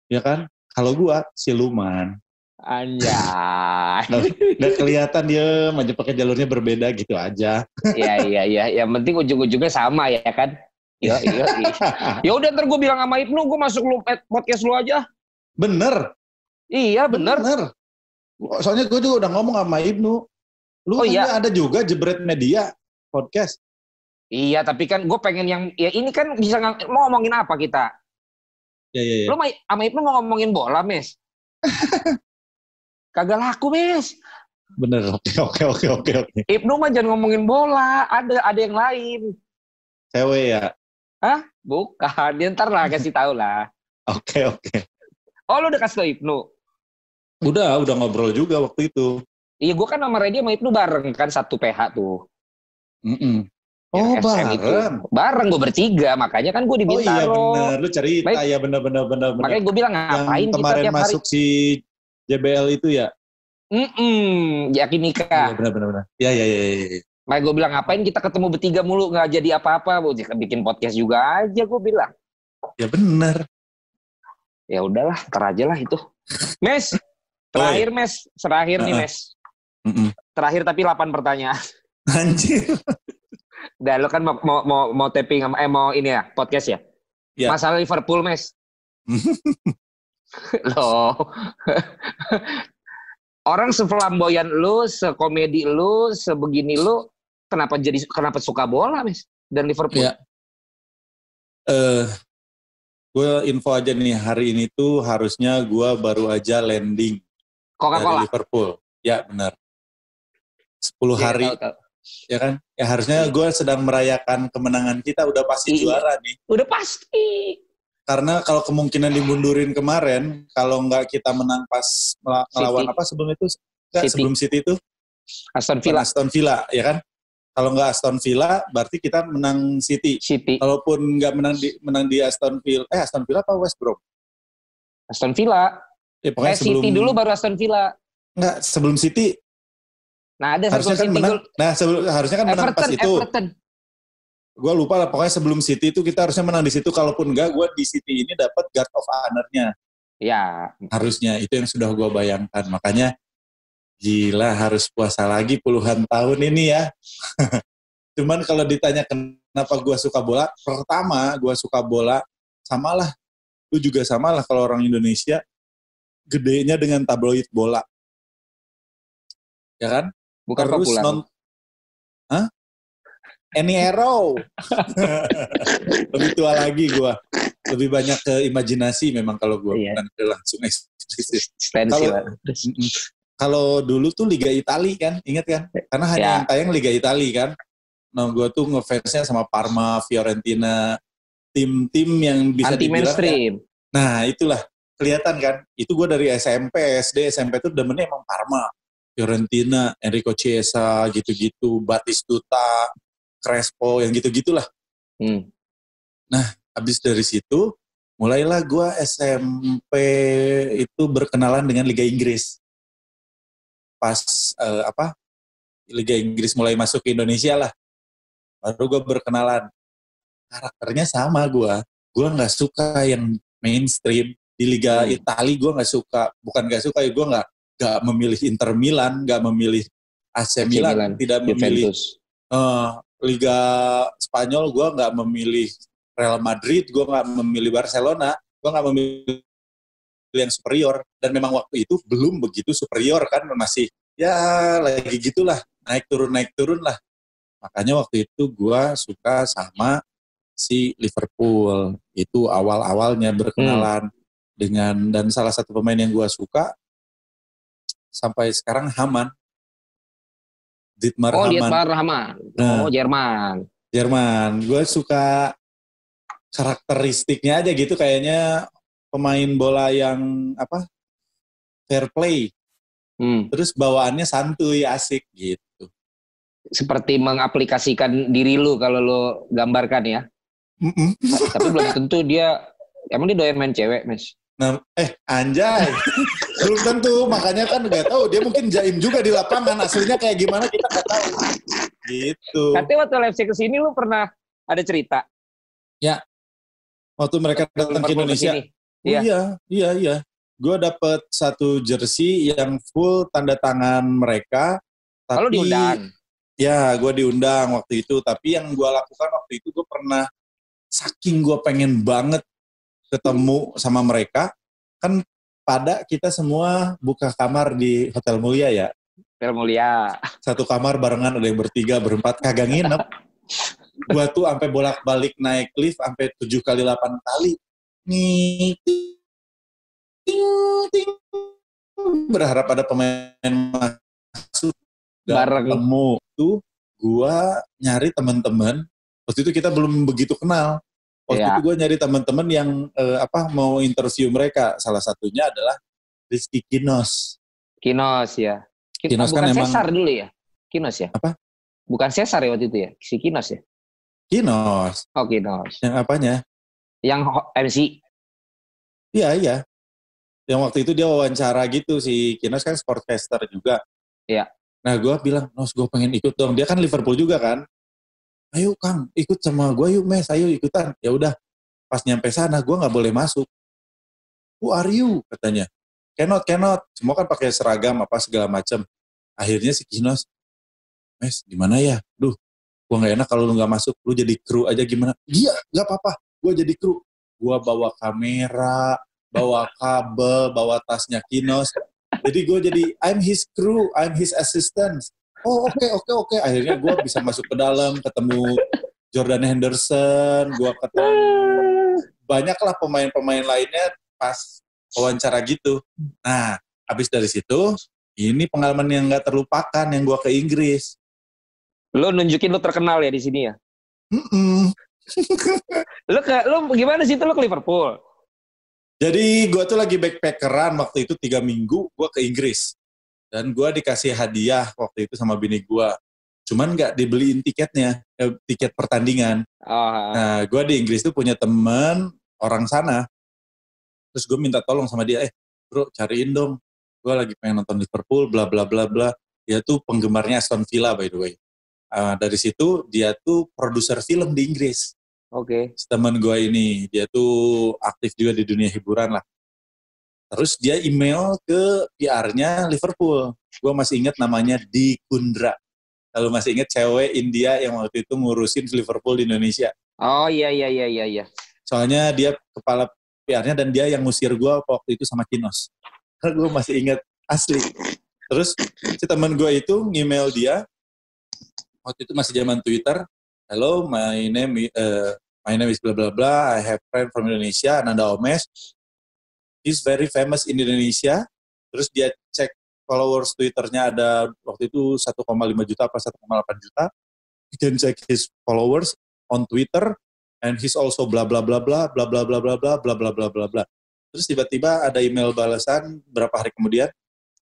[SPEAKER 3] Ya kan? Kalau gua siluman.
[SPEAKER 2] Anjay.
[SPEAKER 3] Udah kelihatan dia aja pakai jalurnya berbeda gitu aja.
[SPEAKER 2] Iya iya iya. Yang penting ujung-ujungnya sama ya kan. Iya iya. iya. ya udah ntar gue bilang sama Ibnu gue masuk lu eh, podcast lu aja.
[SPEAKER 3] Bener.
[SPEAKER 2] Iya bener. Bener.
[SPEAKER 3] Soalnya gue juga udah ngomong sama Ibnu. Lu oh, iya. ada juga jebret media podcast.
[SPEAKER 2] Iya tapi kan gue pengen yang ya ini kan bisa mau ngomongin apa kita?
[SPEAKER 3] Iya iya. Ya.
[SPEAKER 2] Lu sama Ibnu mau ngomongin bola mes? Kagak laku, Mes.
[SPEAKER 3] Bener, oke, oke, oke. oke.
[SPEAKER 2] Ibnu mah jangan ngomongin bola, ada ada yang lain.
[SPEAKER 3] Cewek ya?
[SPEAKER 2] Hah? Bukan, dia ntar lah kasih tahu lah.
[SPEAKER 3] Oke, oke.
[SPEAKER 2] Oh, lu udah kasih tau Ibnu?
[SPEAKER 3] Udah, udah ngobrol juga waktu itu.
[SPEAKER 2] Iya, gue kan sama Reddy sama Ibnu bareng kan satu PH tuh.
[SPEAKER 3] Mm -mm. Oh ya, bareng. Itu.
[SPEAKER 2] Bareng gue bertiga, makanya kan gue di Bintaro.
[SPEAKER 3] Oh iya bener, lu cerita Baik. ya bener-bener. bener.
[SPEAKER 2] Makanya gue bilang ngapain
[SPEAKER 3] Yang kemarin kita masuk hari? si JBL itu ya?
[SPEAKER 2] Mm -mm, yakin nikah.
[SPEAKER 3] Iya benar-benar. Iya iya iya. Ya.
[SPEAKER 2] Makanya gue bilang ngapain kita ketemu bertiga mulu nggak jadi apa-apa, bikin podcast juga aja gue bilang.
[SPEAKER 3] Ya benar.
[SPEAKER 2] Ya udahlah, ntar aja lah itu. Mes, terakhir oh, iya. Mes, terakhir uh -uh. nih Mes. Mm -mm. Terakhir tapi 8 pertanyaan.
[SPEAKER 3] Anjir.
[SPEAKER 2] Dan lo kan mau mau mau, mau taping eh mau ini ya podcast ya. ya. Masalah Liverpool mes. Loh. Orang seflamboyan lu, sekomedi lu, sebegini lu, kenapa jadi kenapa suka bola, Mes? Dan Liverpool? Ya.
[SPEAKER 3] Uh, gue info aja nih, hari ini tuh harusnya gue baru aja landing
[SPEAKER 2] Coca-Cola.
[SPEAKER 3] Liverpool. Ya, benar. 10 ya, hari. Tahu, tahu. Ya kan? Ya harusnya gue sedang merayakan kemenangan kita, udah pasti iya. juara nih.
[SPEAKER 2] Udah pasti
[SPEAKER 3] karena kalau kemungkinan dimundurin kemarin, kalau nggak kita menang pas melawan apa sebelum itu? City. sebelum City itu?
[SPEAKER 2] Aston Villa.
[SPEAKER 3] Aston Villa, ya kan? Kalau nggak Aston Villa, berarti kita menang City.
[SPEAKER 2] City.
[SPEAKER 3] Kalaupun nggak menang di menang di Aston Villa, eh Aston Villa apa West Brom?
[SPEAKER 2] Aston Villa.
[SPEAKER 3] Ya, pokoknya eh, sebelum,
[SPEAKER 2] City dulu baru Aston Villa.
[SPEAKER 3] Nggak, sebelum City.
[SPEAKER 2] Nah ada
[SPEAKER 3] harusnya kan menang. Nah sebelum, harusnya kan Everton, menang pas itu. Everton gue lupa lah pokoknya sebelum City itu kita harusnya menang di situ kalaupun enggak gue di City ini dapat guard of honor-nya
[SPEAKER 2] ya
[SPEAKER 3] harusnya itu yang sudah gue bayangkan makanya gila harus puasa lagi puluhan tahun ini ya cuman kalau ditanya kenapa gue suka bola pertama gue suka bola samalah lu juga samalah kalau orang Indonesia gedenya dengan tabloid bola ya kan
[SPEAKER 2] bukan terus populer. non
[SPEAKER 3] Hah? Any Arrow. lebih tua lagi gue. Lebih banyak ke imajinasi memang kalau gue iya. bukan ke langsung eksplisit. Kalau kalau dulu tuh Liga Italia kan, inget kan? Karena hanya ya. yang tayang Liga Italia kan. Nah gue tuh ngefansnya sama Parma, Fiorentina, tim-tim yang bisa
[SPEAKER 2] Anti dibilang mainstream.
[SPEAKER 3] Ya, nah itulah kelihatan kan. Itu gue dari SMP, SD, SMP tuh demennya emang Parma. Fiorentina, Enrico Chiesa, gitu-gitu, Batistuta, Crespo yang gitu-gitulah. Hmm. Nah, habis dari situ mulailah gue SMP itu berkenalan dengan Liga Inggris. Pas uh, apa Liga Inggris mulai masuk ke Indonesia lah, baru gue berkenalan. Karakternya sama gue. Gue nggak suka yang mainstream di Liga hmm. Italia. Gue nggak suka, bukan nggak suka ya gue nggak nggak memilih Inter Milan, nggak memilih AC Milan, Milan. tidak memilih uh, Liga Spanyol gue nggak memilih Real Madrid, gue nggak memilih Barcelona, gue nggak memilih yang superior. Dan memang waktu itu belum begitu superior kan, masih ya lagi gitulah, naik turun naik turun lah. Makanya waktu itu gue suka sama si Liverpool. Itu awal-awalnya berkenalan. Hmm. dengan dan salah satu pemain yang gue suka sampai sekarang Haman.
[SPEAKER 2] Dietmar oh, Haman. Dietmar Haman. Nah, oh, Jerman.
[SPEAKER 3] Jerman. Gue suka karakteristiknya aja gitu kayaknya pemain bola yang apa fair play. Hmm. Terus bawaannya santuy, asik gitu.
[SPEAKER 2] Seperti mengaplikasikan diri lu kalau lu gambarkan ya. Mm -mm. Tapi belum tentu dia emang dia doyan main cewek, Mas.
[SPEAKER 3] Nah, eh anjay. Belum tentu, makanya kan nggak tahu. Dia mungkin jaim juga di lapangan. Aslinya kayak gimana kita nggak tahu. Gitu.
[SPEAKER 2] Katanya waktu live ke sini lu pernah ada cerita.
[SPEAKER 3] Ya. Waktu mereka datang ke Indonesia. Oh, iya, iya, iya. iya. Gue dapet satu jersey yang full tanda tangan mereka.
[SPEAKER 2] Tapi, Kalau diundang?
[SPEAKER 3] Ya, gue diundang waktu itu. Tapi yang gue lakukan waktu itu gue pernah saking gue pengen banget ketemu sama mereka kan pada kita semua buka kamar di Hotel Mulia ya.
[SPEAKER 2] Hotel Mulia.
[SPEAKER 3] Satu kamar barengan ada yang bertiga, berempat, kagak nginep. Gua tuh sampai bolak-balik naik lift sampai tujuh kali delapan kali. Nih, ting, ting, berharap ada pemain masuk.
[SPEAKER 2] Bareng.
[SPEAKER 3] Ketemu tuh, gua nyari teman-teman. Waktu itu kita belum begitu kenal Waktu ya. itu gue nyari teman-teman yang uh, apa mau interview mereka. Salah satunya adalah Rizky Kinos.
[SPEAKER 2] Kinos ya. Kinos kan Bukan kan emang Cesar dulu ya. Kinos ya.
[SPEAKER 3] Apa?
[SPEAKER 2] Bukan Cesar ya waktu itu ya. Si Kinos ya.
[SPEAKER 3] Kinos.
[SPEAKER 2] Oh Kinos.
[SPEAKER 3] Yang apanya?
[SPEAKER 2] Yang MC.
[SPEAKER 3] Iya iya. Yang waktu itu dia wawancara gitu si Kinos kan sportcaster juga.
[SPEAKER 2] Iya.
[SPEAKER 3] Nah gue bilang, Nos gue pengen ikut dong. Dia kan Liverpool juga kan. Ayo Kang ikut sama gue yuk mes. Ayo ikutan. Ya udah pas nyampe sana gue nggak boleh masuk. Who are you? katanya. Cannot cannot. Semua kan pakai seragam apa segala macam akhirnya si Kinos mes gimana ya? Duh gue nggak enak kalau lu nggak masuk. Lu jadi kru aja gimana? Iya nggak apa-apa gue jadi kru. Gue bawa kamera bawa kabel bawa tasnya Kinos. Jadi gue jadi I'm his crew I'm his assistant oh oke okay, oke okay, oke. Okay. akhirnya gue bisa masuk ke dalam ketemu Jordan Henderson gue ketemu banyak lah pemain-pemain lainnya pas wawancara gitu. Nah habis dari situ ini pengalaman yang nggak terlupakan yang gue ke Inggris.
[SPEAKER 2] Lo nunjukin lo terkenal ya di sini ya? Mm -mm. Lo ke lo gimana sih itu lo ke Liverpool?
[SPEAKER 3] Jadi gue tuh lagi backpackeran waktu itu tiga minggu gue ke Inggris. Dan gue dikasih hadiah waktu itu sama bini gue cuman nggak dibeliin tiketnya eh, tiket pertandingan. Oh. nah gue di Inggris tuh punya temen orang sana. Terus gue minta tolong sama dia eh bro cariin dong. Gue lagi pengen nonton Liverpool bla bla bla bla. Dia tuh penggemarnya Aston Villa by the way uh, dari situ dia tuh produser film di Inggris
[SPEAKER 2] Oke. Okay.
[SPEAKER 3] Teman gue ini dia tuh aktif juga di dunia hiburan lah. Terus dia email ke PR-nya Liverpool. Gue masih ingat namanya Di Kundra. Kalau masih ingat cewek India yang waktu itu ngurusin Liverpool di Indonesia.
[SPEAKER 2] Oh iya iya iya iya. iya.
[SPEAKER 3] Soalnya dia kepala PR-nya dan dia yang ngusir gue waktu itu sama Kinos. Karena gue masih ingat asli. Terus si teman gue itu email dia. Waktu itu masih zaman Twitter. Hello, my name uh, my name is bla bla bla. I have friend from Indonesia, Ananda Omes he's very famous in Indonesia. Terus dia cek followers Twitternya ada waktu itu 1,5 juta apa 1,8 juta. You can check his followers on Twitter and he's also bla bla bla bla bla bla bla bla bla bla bla bla bla bla. Terus tiba-tiba ada email balasan berapa hari kemudian,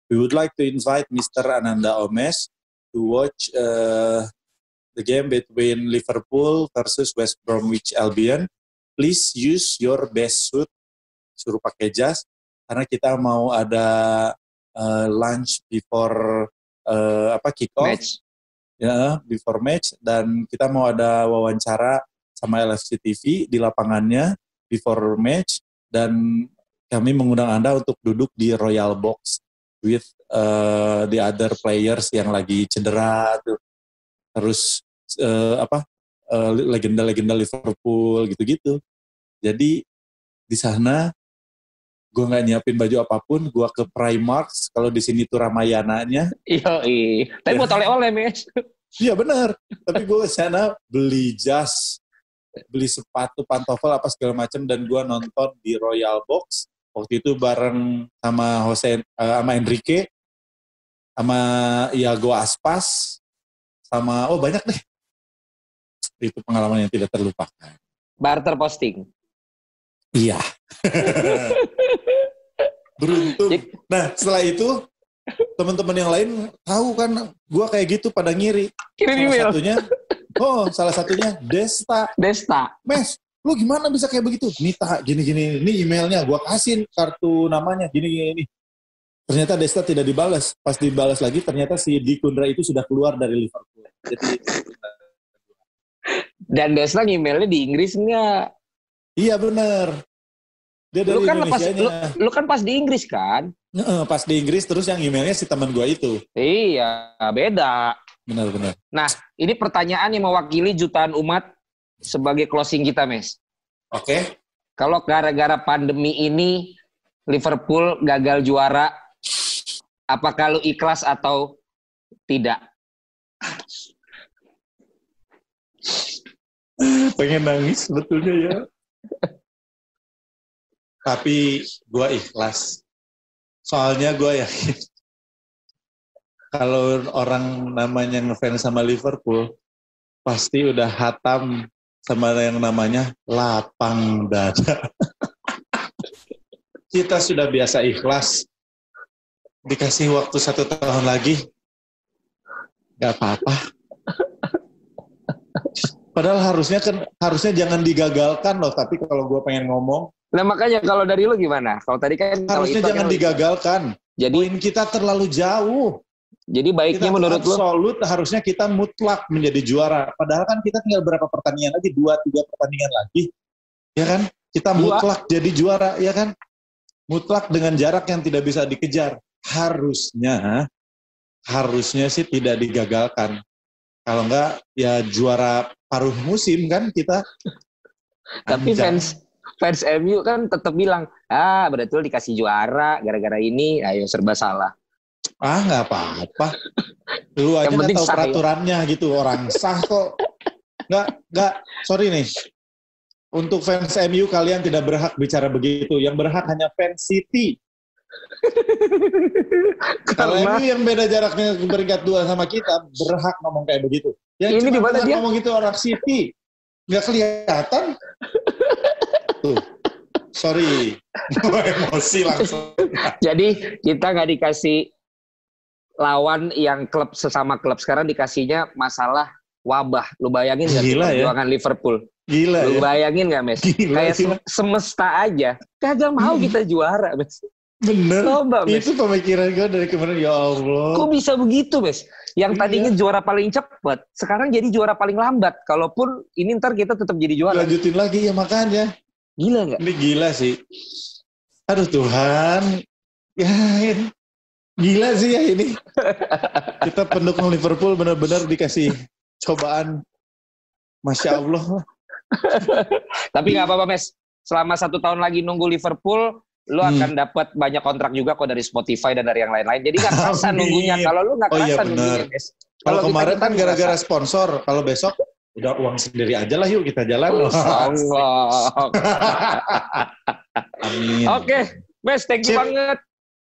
[SPEAKER 3] we would like to invite Mr. Ananda Omes to watch uh, the game between Liverpool versus West Bromwich Albion. Please use your best suit. Suruh pakai jas. Karena kita mau ada uh, lunch before uh, apa kick off match. ya before match. Dan kita mau ada wawancara sama LFC TV di lapangannya before match. Dan kami mengundang Anda untuk duduk di Royal Box with uh, the other players yang lagi cedera tuh. Terus uh, apa legenda-legenda uh, Liverpool gitu-gitu. Jadi di sana gue nggak nyiapin baju apa pun, gue ke Primark, kalau di sini tuh Ramayananya.
[SPEAKER 2] Iya, iya. Tapi buat oleh-oleh, Mes.
[SPEAKER 3] Iya benar. Tapi gue sana beli jas, beli sepatu, pantofel apa segala macam dan gue nonton di Royal Box Waktu itu bareng sama Jose, uh, sama Enrique, sama Iago Aspas, sama oh banyak deh. Itu pengalaman yang tidak terlupakan.
[SPEAKER 2] Barter posting.
[SPEAKER 3] Iya. Beruntung. Nah setelah itu teman-teman yang lain tahu kan gue kayak gitu pada ngiri. Salah satunya, oh salah satunya Desta.
[SPEAKER 2] Desta.
[SPEAKER 3] Mes, lu gimana bisa kayak begitu? Nita gini-gini, ini emailnya gue kasihin kartu namanya gini-gini. Ternyata Desta tidak dibalas. Pas dibalas lagi ternyata si Dikundra itu sudah keluar dari Liverpool. Jadi
[SPEAKER 2] dan Desta emailnya di Inggris enggak?
[SPEAKER 3] Iya bener.
[SPEAKER 2] Dia dari lu kan pas, lu, lu kan pas di Inggris kan?
[SPEAKER 3] pas di Inggris terus yang emailnya si teman gue itu.
[SPEAKER 2] Iya, beda.
[SPEAKER 3] Benar-benar.
[SPEAKER 2] Nah, ini pertanyaan yang mewakili jutaan umat sebagai closing kita, Mes.
[SPEAKER 3] Oke. Okay.
[SPEAKER 2] Kalau gara-gara pandemi ini Liverpool gagal juara, apakah lu ikhlas atau tidak?
[SPEAKER 3] Pengen nangis sebetulnya ya. Tapi gue ikhlas. Soalnya gue yakin kalau orang namanya ngefans sama Liverpool, pasti udah hatam sama yang namanya lapang dada. Kita sudah biasa ikhlas. Dikasih waktu satu tahun lagi, gak apa-apa. Padahal harusnya kan harusnya jangan digagalkan loh. Tapi kalau gue pengen ngomong,
[SPEAKER 2] Nah makanya kalau dari lu gimana? Kalau tadi kan
[SPEAKER 3] harusnya jangan kan digagalkan. Jadi poin kita terlalu jauh.
[SPEAKER 2] Jadi baiknya kita menurut
[SPEAKER 3] lu absolut harusnya kita mutlak menjadi juara. Padahal kan kita tinggal berapa pertandingan lagi? Dua, tiga pertandingan lagi. Ya kan? Kita Dua. mutlak jadi juara, ya kan? Mutlak dengan jarak yang tidak bisa dikejar. Harusnya harusnya sih tidak digagalkan. Kalau enggak ya juara paruh musim kan kita.
[SPEAKER 2] Tapi fans fans MU kan tetap bilang, ah betul dikasih juara gara-gara ini, ayo serba salah.
[SPEAKER 3] Ah nggak apa-apa. Lu aja nggak tahu peraturannya ya. gitu orang sah kok. Nggak nggak sorry nih. Untuk fans MU kalian tidak berhak bicara begitu. Yang berhak hanya fans City. Kalau MU yang beda jaraknya peringkat dua sama kita berhak ngomong kayak begitu. Yang ini di mana dia ngomong gitu orang City. Nggak kelihatan. Tuh. Sorry, emosi langsung.
[SPEAKER 2] Jadi kita nggak dikasih lawan yang klub sesama klub sekarang dikasihnya masalah wabah. Lu bayangin nggak
[SPEAKER 3] gila ya?
[SPEAKER 2] perjuangan Liverpool?
[SPEAKER 3] Gila
[SPEAKER 2] Lu ya? bayangin nggak Mes? Gila, Kayak gila. semesta aja. Kagak mau kita juara Mes.
[SPEAKER 3] Bener. Coba, Mes. Itu pemikiran gue dari kemarin ya Allah.
[SPEAKER 2] Kok bisa begitu Mes? Yang iya. tadinya juara paling cepat, sekarang jadi juara paling lambat. Kalaupun ini ntar kita tetap jadi juara.
[SPEAKER 3] Lanjutin lagi ya makanya.
[SPEAKER 2] Gila nggak?
[SPEAKER 3] Ini gila sih. Aduh Tuhan. Ya. Gila sih ya ini. Kita pendukung Liverpool benar-benar dikasih cobaan. Masya Allah.
[SPEAKER 2] Tapi nggak apa-apa, Mes. Selama satu tahun lagi nunggu Liverpool, lu hmm. akan dapat banyak kontrak juga kok dari Spotify dan dari yang lain-lain. Jadi nggak kerasa nunggunya. Kalau lu nggak kerasa oh, iya, nunggunya, Mes.
[SPEAKER 3] Kalau kemarin kan gara-gara sponsor, kalau besok udah uang sendiri aja lah yuk kita jalan. Allah.
[SPEAKER 2] Amin. Oke, okay. Mes, thank you Cip. banget.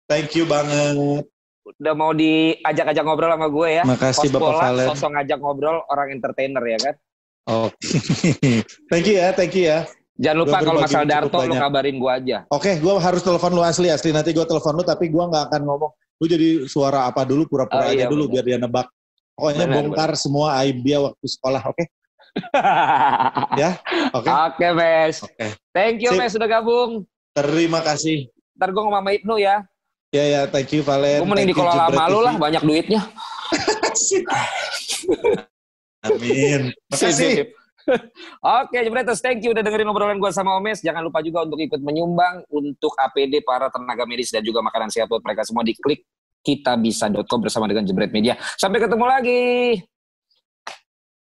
[SPEAKER 3] Thank you banget.
[SPEAKER 2] Udah mau diajak-ajak ngobrol sama gue ya.
[SPEAKER 3] Makasih Bapak Valen.
[SPEAKER 2] Sosok ngajak ngobrol orang entertainer ya kan.
[SPEAKER 3] Oke. Okay. thank you ya, thank you ya.
[SPEAKER 2] Jangan lupa kalau masalah Darto lu kabarin gue aja.
[SPEAKER 3] Oke, okay, gue harus telepon lu asli asli. Nanti gue telepon lu tapi gue nggak akan ngomong. Lu jadi suara apa dulu pura-pura oh, iya, aja dulu bener. biar dia nebak. Pokoknya bener, bongkar bener. semua aib dia waktu sekolah, oke? Okay? ya, oke. Okay.
[SPEAKER 2] Oke, okay, Mes. Oke. Okay. Thank you, Mes, sudah gabung.
[SPEAKER 3] Terima kasih.
[SPEAKER 2] Ntar gue ngomong sama Ibnu ya.
[SPEAKER 3] Ya, ya, thank you, Valen.
[SPEAKER 2] Gue mending dikelola sama lu lah, banyak duitnya.
[SPEAKER 3] Amin. Makasih.
[SPEAKER 2] Oke, Jebretos, thank you udah dengerin obrolan gue sama Omes. Jangan lupa juga untuk ikut menyumbang untuk APD para tenaga medis dan juga makanan sehat buat mereka semua di klik kitabisa.com bersama dengan Jebret Media. Sampai ketemu lagi.